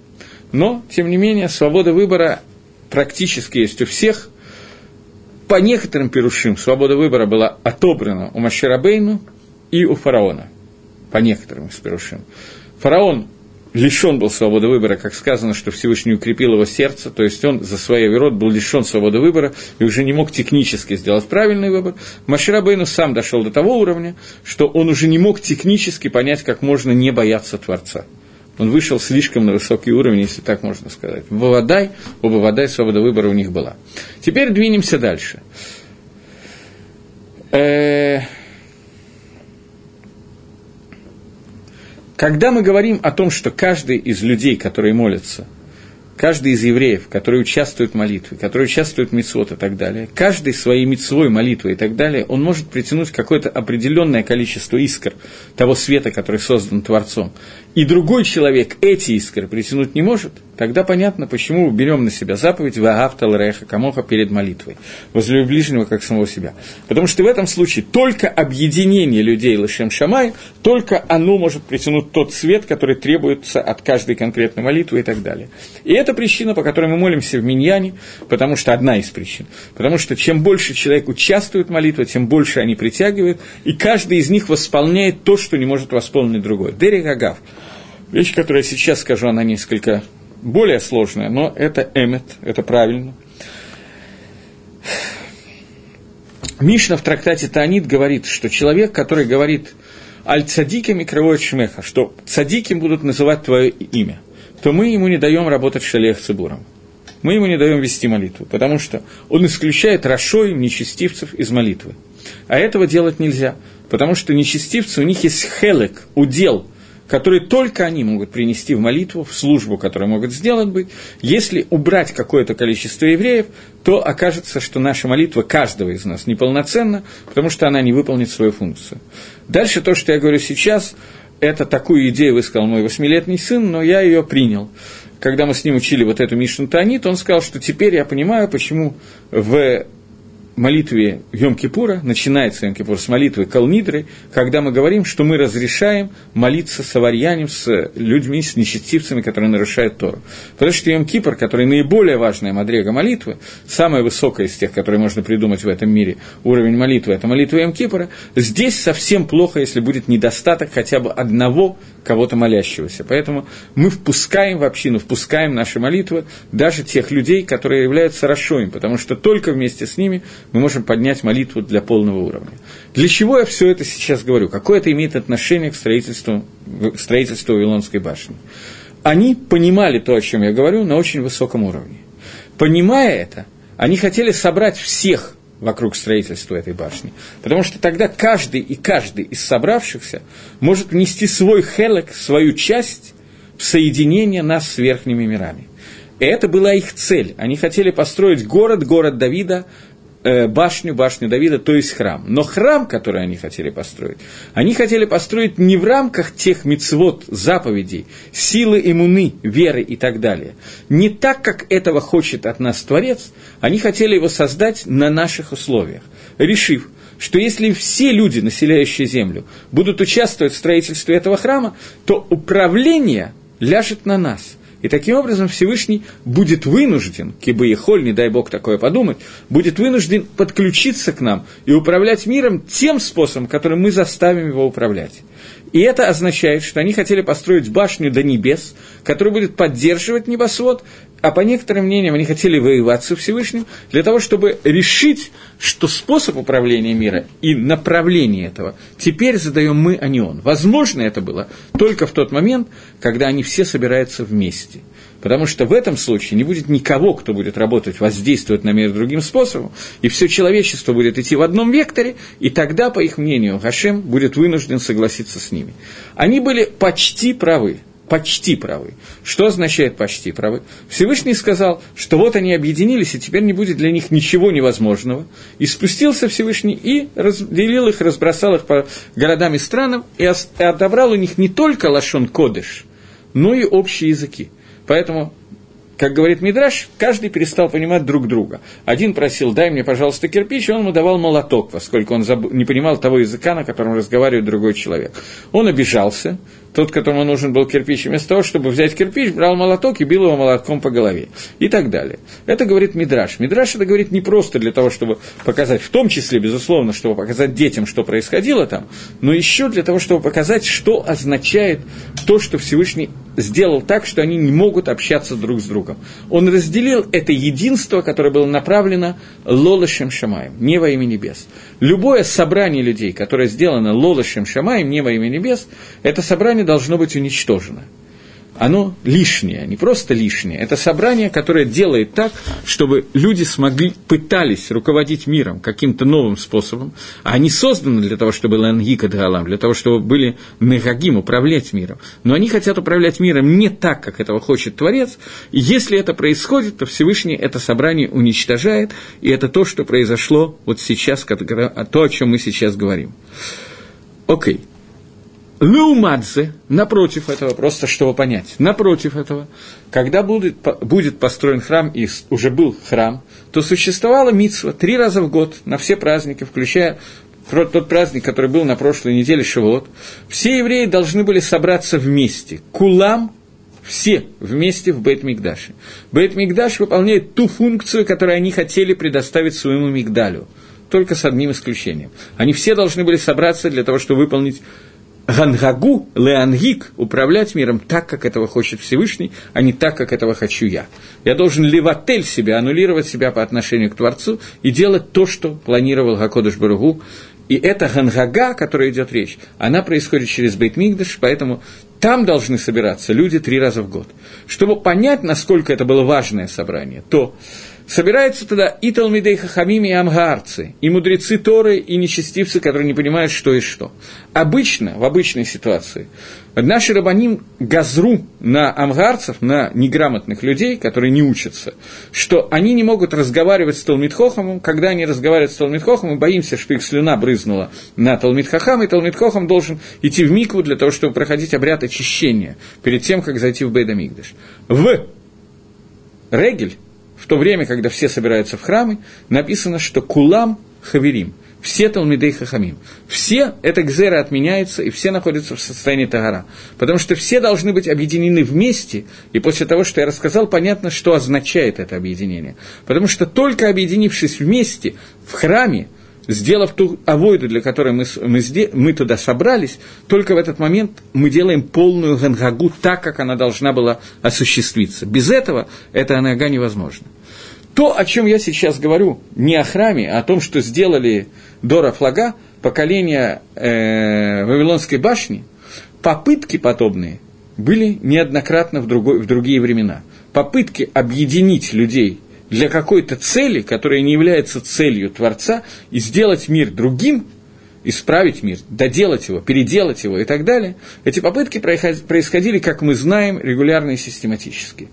S1: Но, тем не менее, свобода выбора практически есть у всех. По некоторым перушим свобода выбора была отобрана у Маширабейну и у фараона. По некоторым из перушим. Фараон лишен был свободы выбора, как сказано, что Всевышний укрепил его сердце, то есть он за своей верот был лишен свободы выбора и уже не мог технически сделать правильный выбор. Машира Бейну сам дошел до того уровня, что он уже не мог технически понять, как можно не бояться Творца. Он вышел слишком на высокий уровень, если так можно сказать. В Вавадай, у Вавадай свобода выбора у них была. Теперь двинемся дальше. Э-э- Когда мы говорим о том, что каждый из людей, которые молятся, каждый из евреев, который участвует в молитве, который участвует в митцвот и так далее, каждый своей митцвой молитвой и так далее, он может притянуть какое-то определенное количество искр того света, который создан Творцом. И другой человек эти искры притянуть не может – Тогда понятно, почему мы берем на себя заповедь «Ваагавтал реха камоха» перед молитвой. Возлюби ближнего, как самого себя. Потому что в этом случае только объединение людей Лашем Шамай, только оно может притянуть тот свет, который требуется от каждой конкретной молитвы и так далее. И это причина, по которой мы молимся в Миньяне, потому что одна из причин. Потому что чем больше человек участвует в молитве, тем больше они притягивают, и каждый из них восполняет то, что не может восполнить другой. Дери Гагав. Вещь, которую я сейчас скажу, она несколько более сложное, но это эмет, это правильно. Мишна в трактате Таанит говорит, что человек, который говорит «Аль-цадиками кровой шмеха», что цадиким будут называть твое имя, то мы ему не даем работать шалех цибуром. Мы ему не даем вести молитву, потому что он исключает рашой нечестивцев из молитвы. А этого делать нельзя, потому что нечестивцы, у них есть хелек, удел – которые только они могут принести в молитву, в службу, которую могут сделать быть. Если убрать какое-то количество евреев, то окажется, что наша молитва каждого из нас неполноценна, потому что она не выполнит свою функцию. Дальше то, что я говорю сейчас, это такую идею высказал мой восьмилетний сын, но я ее принял. когда мы с ним учили вот эту Мишну Таанит, он сказал, что теперь я понимаю, почему в молитве Йом-Кипура, начинается Йом-Кипур с молитвы Калнидры, когда мы говорим, что мы разрешаем молиться с аварьянем, с людьми, с нечестивцами, которые нарушают Тору. Потому что Йом-Кипр, который наиболее важная мадрега молитвы, самая высокая из тех, которые можно придумать в этом мире, уровень молитвы, это молитва Йом-Кипра, здесь совсем плохо, если будет недостаток хотя бы одного кого-то молящегося. Поэтому мы впускаем в общину, впускаем наши молитвы даже тех людей, которые являются Рашоем, потому что только вместе с ними мы можем поднять молитву для полного уровня. Для чего я все это сейчас говорю? Какое это имеет отношение к строительству, к строительству Вавилонской башни? Они понимали то, о чем я говорю, на очень высоком уровне. Понимая это, они хотели собрать всех вокруг строительства этой башни. Потому что тогда каждый и каждый из собравшихся может внести свой хелек, свою часть в соединение нас с верхними мирами. И это была их цель. Они хотели построить город, город Давида, башню, башню Давида, то есть храм. Но храм, который они хотели построить, они хотели построить не в рамках тех мицвод, заповедей, силы иммуны, веры и так далее. Не так, как этого хочет от нас Творец, они хотели его создать на наших условиях, решив, что если все люди, населяющие землю, будут участвовать в строительстве этого храма, то управление ляжет на нас – и таким образом Всевышний будет вынужден, кибо и не дай Бог такое подумать, будет вынужден подключиться к нам и управлять миром тем способом, которым мы заставим его управлять. И это означает, что они хотели построить башню до небес, которая будет поддерживать небосвод, а по некоторым мнениям они хотели воевать со Всевышним для того, чтобы решить, что способ управления мира и направление этого теперь задаем мы, а не он. Возможно, это было только в тот момент, когда они все собираются вместе – Потому что в этом случае не будет никого, кто будет работать, воздействовать на мир другим способом, и все человечество будет идти в одном векторе, и тогда, по их мнению, Хашем будет вынужден согласиться с ними. Они были почти правы, почти правы. Что означает почти правы? Всевышний сказал, что вот они объединились, и теперь не будет для них ничего невозможного. И спустился Всевышний и разделил их, разбросал их по городам и странам, и отобрал у них не только лашон кодыш, но и общие языки. Поэтому, как говорит Мидраш, каждый перестал понимать друг друга. Один просил, дай мне, пожалуйста, кирпич, и он ему давал молоток, поскольку он не понимал того языка, на котором разговаривает другой человек. Он обижался, тот, которому нужен был кирпич, вместо того, чтобы взять кирпич, брал молоток и бил его молотком по голове. И так далее. Это говорит Мидраш. Мидраш это говорит не просто для того, чтобы показать, в том числе, безусловно, чтобы показать детям, что происходило там, но еще для того, чтобы показать, что означает то, что Всевышний сделал так, что они не могут общаться друг с другом. Он разделил это единство, которое было направлено Лолошем Шамаем, не во имя небес. Любое собрание людей, которое сделано Лолошем Шамаем, не во имя небес, это собрание должно быть уничтожено оно лишнее, не просто лишнее. Это собрание, которое делает так, чтобы люди смогли, пытались руководить миром каким-то новым способом, а они созданы для того, чтобы Лангика Дралам, для того, чтобы были Мегагим, управлять миром. Но они хотят управлять миром не так, как этого хочет Творец, и если это происходит, то Всевышний это собрание уничтожает, и это то, что произошло вот сейчас, то, о чем мы сейчас говорим. Окей. Okay. Леумадзе, напротив этого, просто чтобы понять, напротив этого, когда будет, будет построен храм, и уже был храм, то существовала митсва три раза в год на все праздники, включая тот праздник, который был на прошлой неделе Шивот, все евреи должны были собраться вместе. Кулам все вместе в Бейт-Мигдаше. Бейт-Мигдаш выполняет ту функцию, которую они хотели предоставить своему Мигдалю, только с одним исключением. Они все должны были собраться для того, чтобы выполнить Гангагу, Леангик, управлять миром так, как этого хочет Всевышний, а не так, как этого хочу я. Я должен левотель себя, аннулировать себя по отношению к Творцу и делать то, что планировал Гакодыш Баругу. И эта гангага, о которой идет речь, она происходит через Бейтмигдаш, поэтому там должны собираться люди три раза в год. Чтобы понять, насколько это было важное собрание, то Собираются туда и Талмидей Хахамим, и Амгаарцы, и мудрецы Торы, и нечестивцы, которые не понимают, что и что. Обычно, в обычной ситуации, наши рабаним газру на амгарцев, на неграмотных людей, которые не учатся, что они не могут разговаривать с Талмитхохомом, когда они разговаривают с Талмитхохом, мы боимся, что их слюна брызнула на Талмитхахам, и Талмитхохам должен идти в микву для того, чтобы проходить обряд очищения перед тем, как зайти в Бейдамигдаш. В Регель, в то время, когда все собираются в храмы, написано, что кулам хаверим, все Талмидей Хахамим. Все, это гзера отменяется, и все находятся в состоянии Тагара. Потому что все должны быть объединены вместе, и после того, что я рассказал, понятно, что означает это объединение. Потому что только объединившись вместе в храме, сделав ту авойду, для которой мы, мы, мы туда собрались, только в этот момент мы делаем полную гангагу так, как она должна была осуществиться. Без этого эта анага невозможна. То, о чем я сейчас говорю, не о храме, а о том, что сделали Дора Флага, поколение э, Вавилонской башни, попытки подобные были неоднократно в, другой, в другие времена. Попытки объединить людей для какой-то цели, которая не является целью Творца, и сделать мир другим, исправить мир, доделать его, переделать его и так далее, эти попытки происходили, как мы знаем, регулярно и систематически.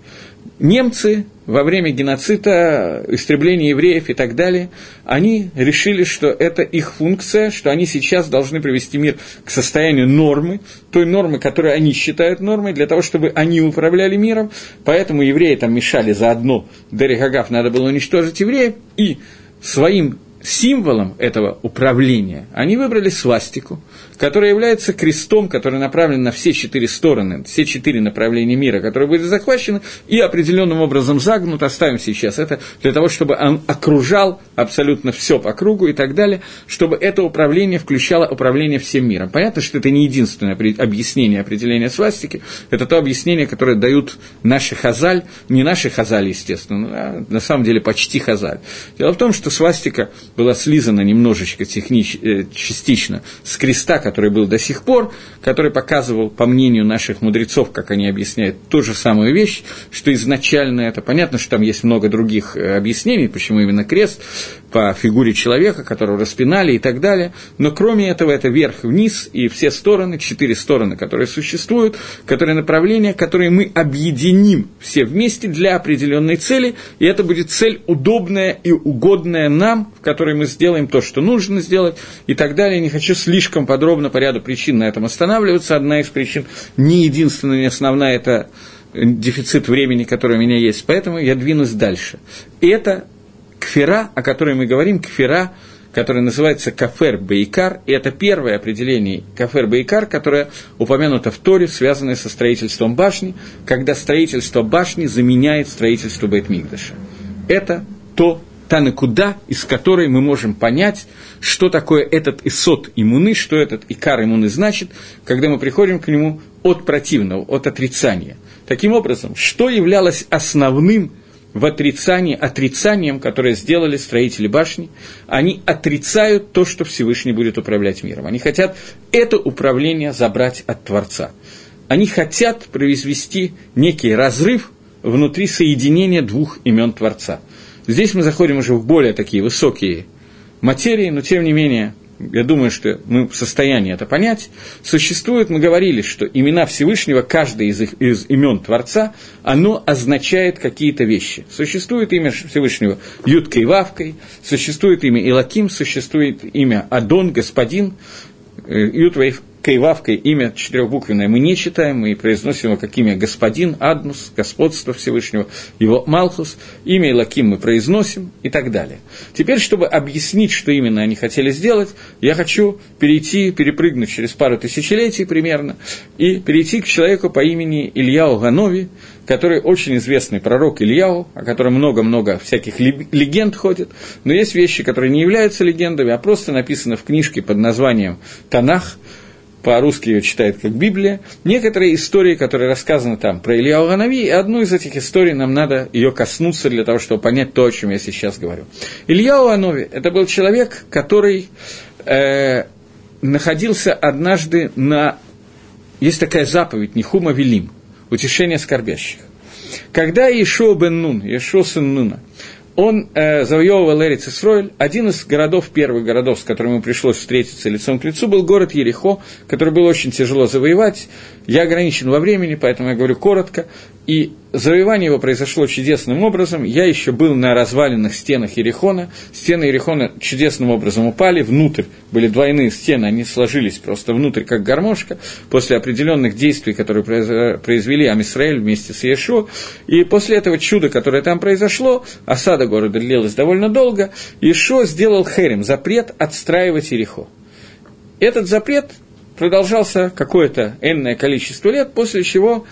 S1: Немцы во время геноцида, истребления евреев и так далее, они решили, что это их функция, что они сейчас должны привести мир к состоянию нормы, той нормы, которую они считают нормой, для того, чтобы они управляли миром, поэтому евреи там мешали заодно, Дерихагав надо было уничтожить евреев, и своим символом этого управления они выбрали свастику, которая является крестом, который направлен на все четыре стороны, все четыре направления мира, которые были захвачены и определенным образом загнут. Оставим сейчас это для того, чтобы он окружал абсолютно все по кругу и так далее, чтобы это управление включало управление всем миром. Понятно, что это не единственное объяснение определения свастики, это то объяснение, которое дают наши хазаль, не наши хазали, естественно, а на самом деле почти хазаль. Дело в том, что свастика была слизана немножечко технич, э, частично с креста, который был до сих пор, который показывал, по мнению наших мудрецов, как они объясняют, ту же самую вещь, что изначально это понятно, что там есть много других э, объяснений, почему именно крест, по фигуре человека, которого распинали и так далее. Но кроме этого, это вверх-вниз и все стороны, четыре стороны, которые существуют, которые направления, которые мы объединим все вместе для определенной цели, и это будет цель удобная и угодная нам, в которой мы сделаем то, что нужно сделать и так далее. Не хочу слишком подробно по ряду причин на этом останавливаться. Одна из причин, не единственная, не основная, это дефицит времени, который у меня есть, поэтому я двинусь дальше. Это кфера, о которой мы говорим, кфера, которая называется кафер бейкар, и это первое определение кафер бейкар, которое упомянуто в Торе, связанное со строительством башни, когда строительство башни заменяет строительство Бейтмигдаша. Это то, та накуда, из которой мы можем понять, что такое этот исот иммуны, что этот икар иммуны значит, когда мы приходим к нему от противного, от отрицания. Таким образом, что являлось основным в отрицании, отрицанием, которое сделали строители башни, они отрицают то, что Всевышний будет управлять миром. Они хотят это управление забрать от Творца. Они хотят произвести некий разрыв внутри соединения двух имен Творца. Здесь мы заходим уже в более такие высокие материи, но тем не менее я думаю, что мы в состоянии это понять, существует, мы говорили, что имена Всевышнего, каждое из, их, из имен Творца, оно означает какие-то вещи. Существует имя Всевышнего Юткой Вавкой, существует имя Илаким, существует имя Адон, Господин, э, Ютва Кайвавкой имя четырехбуквенное мы не читаем, мы произносим его как имя Господин, Аднус, Господство Всевышнего, его Малхус, имя Илаким мы произносим и так далее. Теперь, чтобы объяснить, что именно они хотели сделать, я хочу перейти, перепрыгнуть через пару тысячелетий примерно, и перейти к человеку по имени Ильяу Ганови, который очень известный пророк Ильяу, о котором много-много всяких легенд ходит, но есть вещи, которые не являются легендами, а просто написаны в книжке под названием «Танах», по-русски ее читает как Библия, некоторые истории, которые рассказаны там про Илья Ганави, и одну из этих историй нам надо ее коснуться для того, чтобы понять то, о чем я сейчас говорю. Илья Анови – это был человек, который э, находился однажды на... Есть такая заповедь Нихума Велим – утешение скорбящих. Когда Ишо бен Нун, Ишо сын Нуна, он э, завоевывал Эрец Исроиль. Один из городов, первых городов, с которым ему пришлось встретиться лицом к лицу, был город Ерехо, который был очень тяжело завоевать. Я ограничен во времени, поэтому я говорю коротко. И завоевание его произошло чудесным образом. Я еще был на разваленных стенах Ерехона. Стены Ерехона чудесным образом упали внутрь. Были двойные стены, они сложились просто внутрь, как гармошка, после определенных действий, которые произвели Амисраэль вместе с Иешуа. И после этого чуда, которое там произошло, осада города длилась довольно долго, Иешуа сделал херем, запрет отстраивать Ерехо. Этот запрет продолжался какое-то энное количество лет, после чего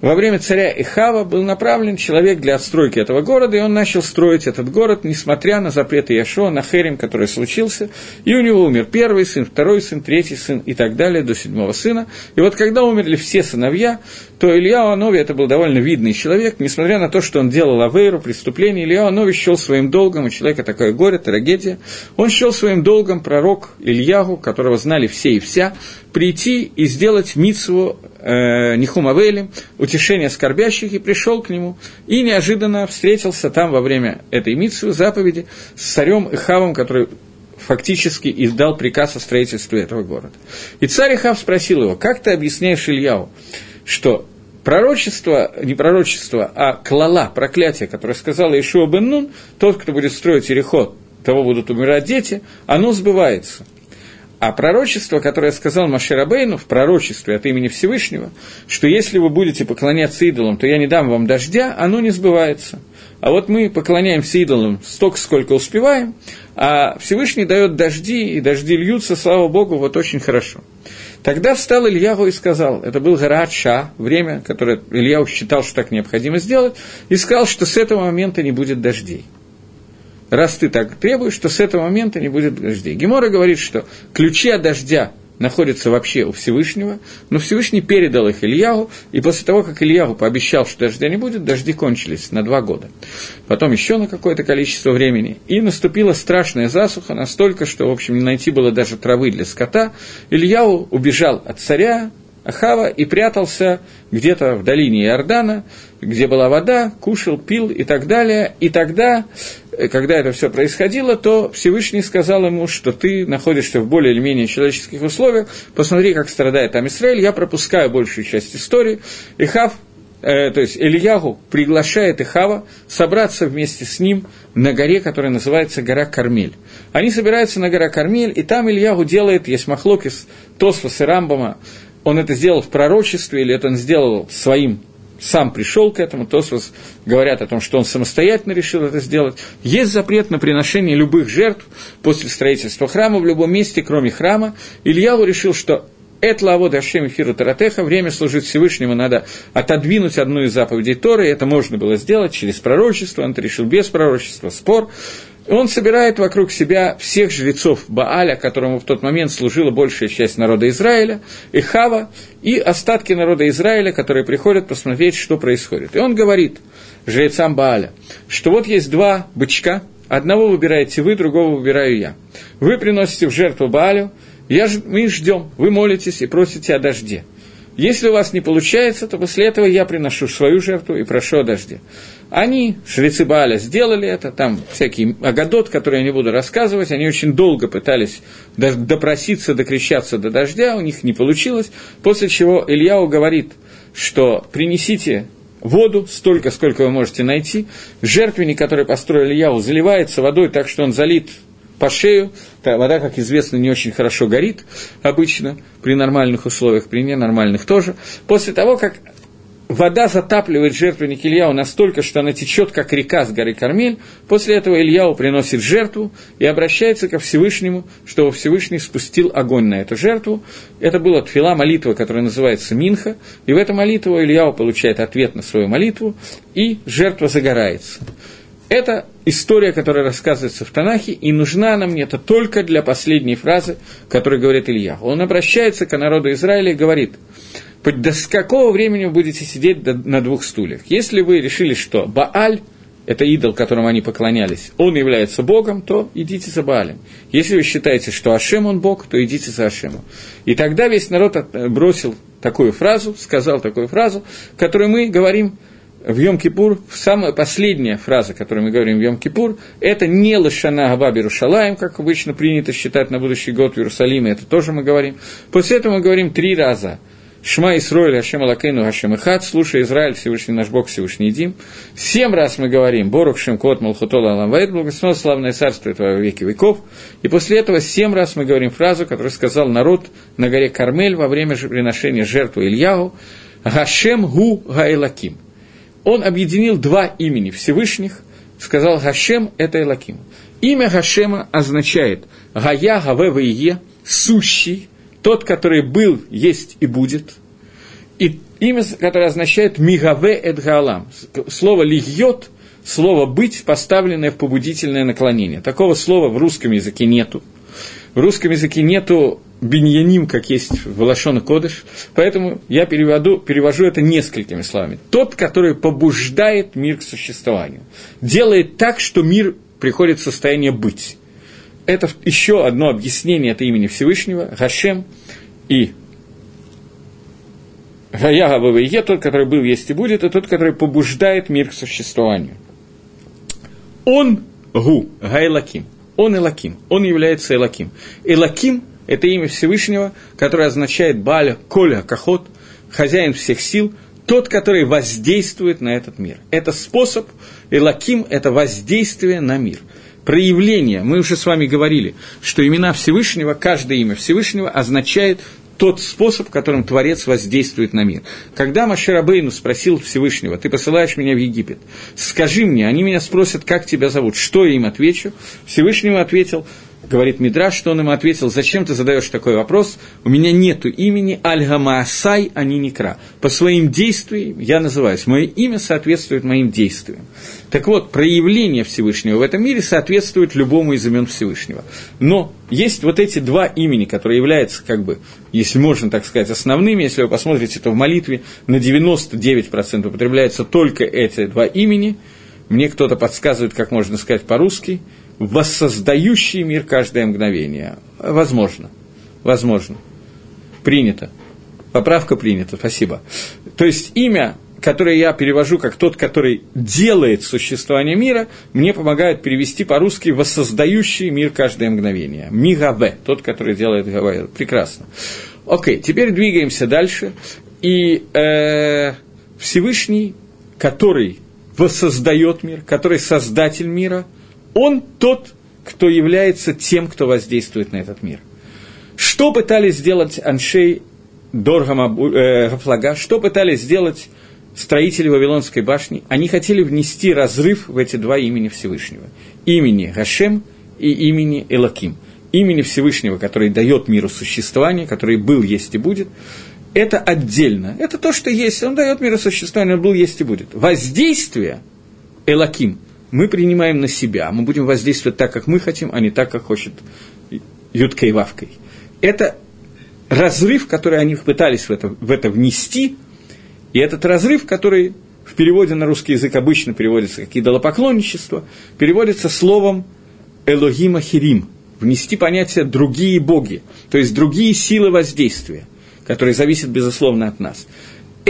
S1: во время царя Ихава был направлен человек для отстройки этого города, и он начал строить этот город, несмотря на запреты Яшо, на Херем, который случился, и у него умер первый сын, второй сын, третий сын и так далее, до седьмого сына. И вот когда умерли все сыновья, то Илья Анови, это был довольно видный человек, несмотря на то, что он делал авейру, преступление, Илья Анови счел своим долгом, у человека такое горе, трагедия, он счел своим долгом пророк Ильягу, которого знали все и вся, прийти и сделать митсву э, Нихумавели, утешение скорбящих, и пришел к нему, и неожиданно встретился там во время этой митсвы, заповеди, с царем Ихавом, который фактически издал приказ о строительстве этого города. И царь Ихав спросил его, как ты объясняешь Ильяу, что пророчество, не пророчество, а клала, проклятие, которое сказала Ишуа бен Нун, тот, кто будет строить Ирихот, того будут умирать дети, оно сбывается – а пророчество, которое сказал Маширабейну в пророчестве от имени Всевышнего, что если вы будете поклоняться идолам, то я не дам вам дождя, оно не сбывается. А вот мы поклоняемся идолам столько, сколько успеваем, а Всевышний дает дожди, и дожди льются, слава Богу, вот очень хорошо. Тогда встал Ильягу и сказал, это был Гарат время, которое Ильяу считал, что так необходимо сделать, и сказал, что с этого момента не будет дождей раз ты так требуешь, что с этого момента не будет дождей. Гемора говорит, что ключи от дождя находятся вообще у Всевышнего, но Всевышний передал их Ильягу, и после того, как Ильягу пообещал, что дождя не будет, дожди кончились на два года. Потом еще на какое-то количество времени, и наступила страшная засуха, настолько, что, в общем, не найти было даже травы для скота. Ильяу убежал от царя, Ахава и прятался где-то в долине Иордана, где была вода, кушал, пил и так далее. И тогда, когда это все происходило, то Всевышний сказал ему, что ты находишься в более или менее человеческих условиях, посмотри, как страдает там Израиль, я пропускаю большую часть истории. И Хав э, то есть Ильягу приглашает Ихава собраться вместе с ним на горе, которая называется гора Кармель. Они собираются на гора Кармель, и там Ильягу делает, есть махлокис Тосфос и Рамбама, он это сделал в пророчестве, или это он сделал своим сам пришел к этому, то говорят о том, что он самостоятельно решил это сделать. Есть запрет на приношение любых жертв после строительства храма в любом месте, кроме храма. Ильяву решил, что это лавод Ашем Эфиру Таратеха, время служить Всевышнему, надо отодвинуть одну из заповедей Торы, это можно было сделать через пророчество, он это решил без пророчества, спор. Он собирает вокруг себя всех жрецов Бааля, которому в тот момент служила большая часть народа Израиля, и Хава, и остатки народа Израиля, которые приходят посмотреть, что происходит. И он говорит жрецам Бааля, что вот есть два бычка, одного выбираете вы, другого выбираю я. Вы приносите в жертву Баалю, я, мы ждем, вы молитесь и просите о дожде. Если у вас не получается, то после этого я приношу свою жертву и прошу о дожде. Они, жрецы Бааля, сделали это, там всякий агадот, который я не буду рассказывать, они очень долго пытались допроситься, докричаться до дождя, у них не получилось, после чего Ильяу говорит, что принесите воду, столько, сколько вы можете найти, жертвенник, который построил Ильяу, заливается водой так, что он залит по шею. Вода, как известно, не очень хорошо горит обычно, при нормальных условиях, при ненормальных тоже. После того, как вода затапливает жертвенник Ильяу настолько, что она течет, как река с горы Кармель. После этого Ильяу приносит жертву и обращается ко Всевышнему, чтобы Всевышний спустил огонь на эту жертву. Это была тфила молитва, которая называется Минха, и в эту молитву Ильяу получает ответ на свою молитву, и жертва загорается. Это история, которая рассказывается в Танахе, и нужна она мне это только для последней фразы, которую говорит Илья. Он обращается к народу Израиля и говорит – до какого времени вы будете сидеть на двух стульях? Если вы решили, что Бааль – это идол, которому они поклонялись, он является Богом, то идите за Баалем. Если вы считаете, что Ашем он Бог, то идите за Ашемом. И тогда весь народ бросил такую фразу, сказал такую фразу, которую мы говорим в Йом-Кипур, самая последняя фраза, которую мы говорим в Йом-Кипур, это не Лашана Габа Берушалаем, как обычно принято считать на будущий год в Иерусалиме, это тоже мы говорим. После этого мы говорим три раза Шма Исроиль, Хашем Алакейну, Хашем Ихат, слушай Израиль, Всевышний наш Бог, Всевышний Дим. Семь раз мы говорим, Борух Шем Кот Малхутол Алам Ваид, благословенно славное царство Твое веки веков. И после этого семь раз мы говорим фразу, которую сказал народ на горе Кармель во время приношения жертвы Ильягу, Гашем Гу Гаэлаким. Он объединил два имени Всевышних, сказал Гашем – это Элаким. Имя Гашема означает Гая Гаве сущий, тот, который был, есть и будет, и имя, которое означает «мигаве эд гаалам». Слово «лигьет» – слово «быть», поставленное в побудительное наклонение. Такого слова в русском языке нету. В русском языке нету биньяним, как есть в Лашон Кодыш, поэтому я переводу, перевожу это несколькими словами. Тот, который побуждает мир к существованию, делает так, что мир приходит в состояние быть это еще одно объяснение от имени Всевышнего, Гашем и Гаягава Е, тот, который был, есть и будет, и тот, который побуждает мир к существованию. Он Гу, Гайлаким, он Элаким, он является Элаким. Элаким – это имя Всевышнего, которое означает Баля, Коля, Кахот, хозяин всех сил, тот, который воздействует на этот мир. Это способ, Элаким – это воздействие на мир – проявление, мы уже с вами говорили, что имена Всевышнего, каждое имя Всевышнего означает тот способ, которым Творец воздействует на мир. Когда Маширабейну спросил Всевышнего, ты посылаешь меня в Египет, скажи мне, они меня спросят, как тебя зовут, что я им отвечу, Всевышнему ответил, говорит Мидраш, что он ему ответил, зачем ты задаешь такой вопрос, у меня нету имени Аль-Гамаасай, а не Никра. По своим действиям я называюсь, мое имя соответствует моим действиям. Так вот, проявление Всевышнего в этом мире соответствует любому из имен Всевышнего. Но есть вот эти два имени, которые являются, как бы, если можно так сказать, основными, если вы посмотрите, то в молитве на 99% употребляются только эти два имени. Мне кто-то подсказывает, как можно сказать по-русски – воссоздающий мир каждое мгновение. Возможно. Возможно. Принято. Поправка принята, спасибо. То есть имя, которое я перевожу как тот, который делает существование мира, мне помогает перевести по-русски «воссоздающий мир каждое мгновение». Мигаве, тот, который делает Гаве. Прекрасно. Окей, теперь двигаемся дальше. И э, Всевышний, который воссоздает мир, который создатель мира – он тот, кто является тем, кто воздействует на этот мир. Что пытались сделать Аншей Доргама э, что пытались сделать строители Вавилонской башни? Они хотели внести разрыв в эти два имени Всевышнего. Имени Гашем и имени Элаким. Имени Всевышнего, который дает миру существование, который был, есть и будет, это отдельно. Это то, что есть. Он дает миру существование, он был, есть и будет. Воздействие Элаким – мы принимаем на себя, мы будем воздействовать так, как мы хотим, а не так, как хочет Юткой и Вавкой. Это разрыв, который они пытались в это, в это внести, и этот разрыв, который в переводе на русский язык обычно переводится как идолопоклонничество, переводится словом «элогима хирим», внести понятие «другие боги», то есть другие силы воздействия, которые зависят, безусловно, от нас.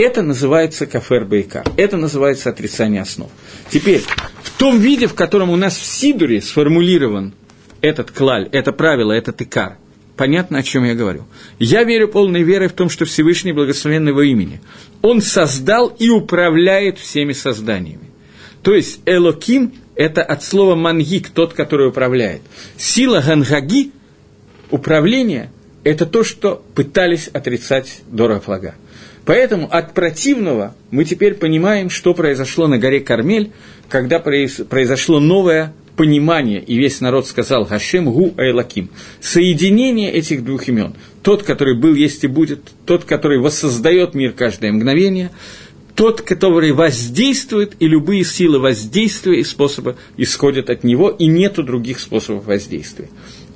S1: Это называется кафер бейкар, это называется отрицание основ. Теперь, в том виде, в котором у нас в Сидуре сформулирован этот клаль, это правило, этот икар, понятно, о чем я говорю. Я верю полной верой в том, что Всевышний благословенный его имени. Он создал и управляет всеми созданиями. То есть Элоким – это от слова мангик, тот, который управляет. Сила гангаги, управление – это то, что пытались отрицать Дора Флага. Поэтому от противного мы теперь понимаем, что произошло на горе Кармель, когда произошло новое понимание, и весь народ сказал Хашем Гу Айлаким. Соединение этих двух имен. Тот, который был, есть и будет, тот, который воссоздает мир каждое мгновение, тот, который воздействует, и любые силы воздействия и способа исходят от него, и нету других способов воздействия.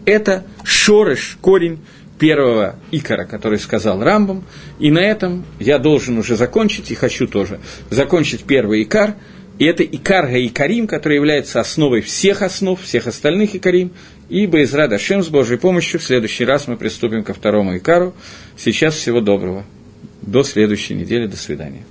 S1: Это шорыш, корень первого икора, который сказал Рамбам, и на этом я должен уже закончить, и хочу тоже закончить первый икар, и это икар Икарим, который является основой всех основ, всех остальных икарим, и Байзра Дашем с Божьей помощью в следующий раз мы приступим ко второму икару. Сейчас всего доброго. До следующей недели. До свидания.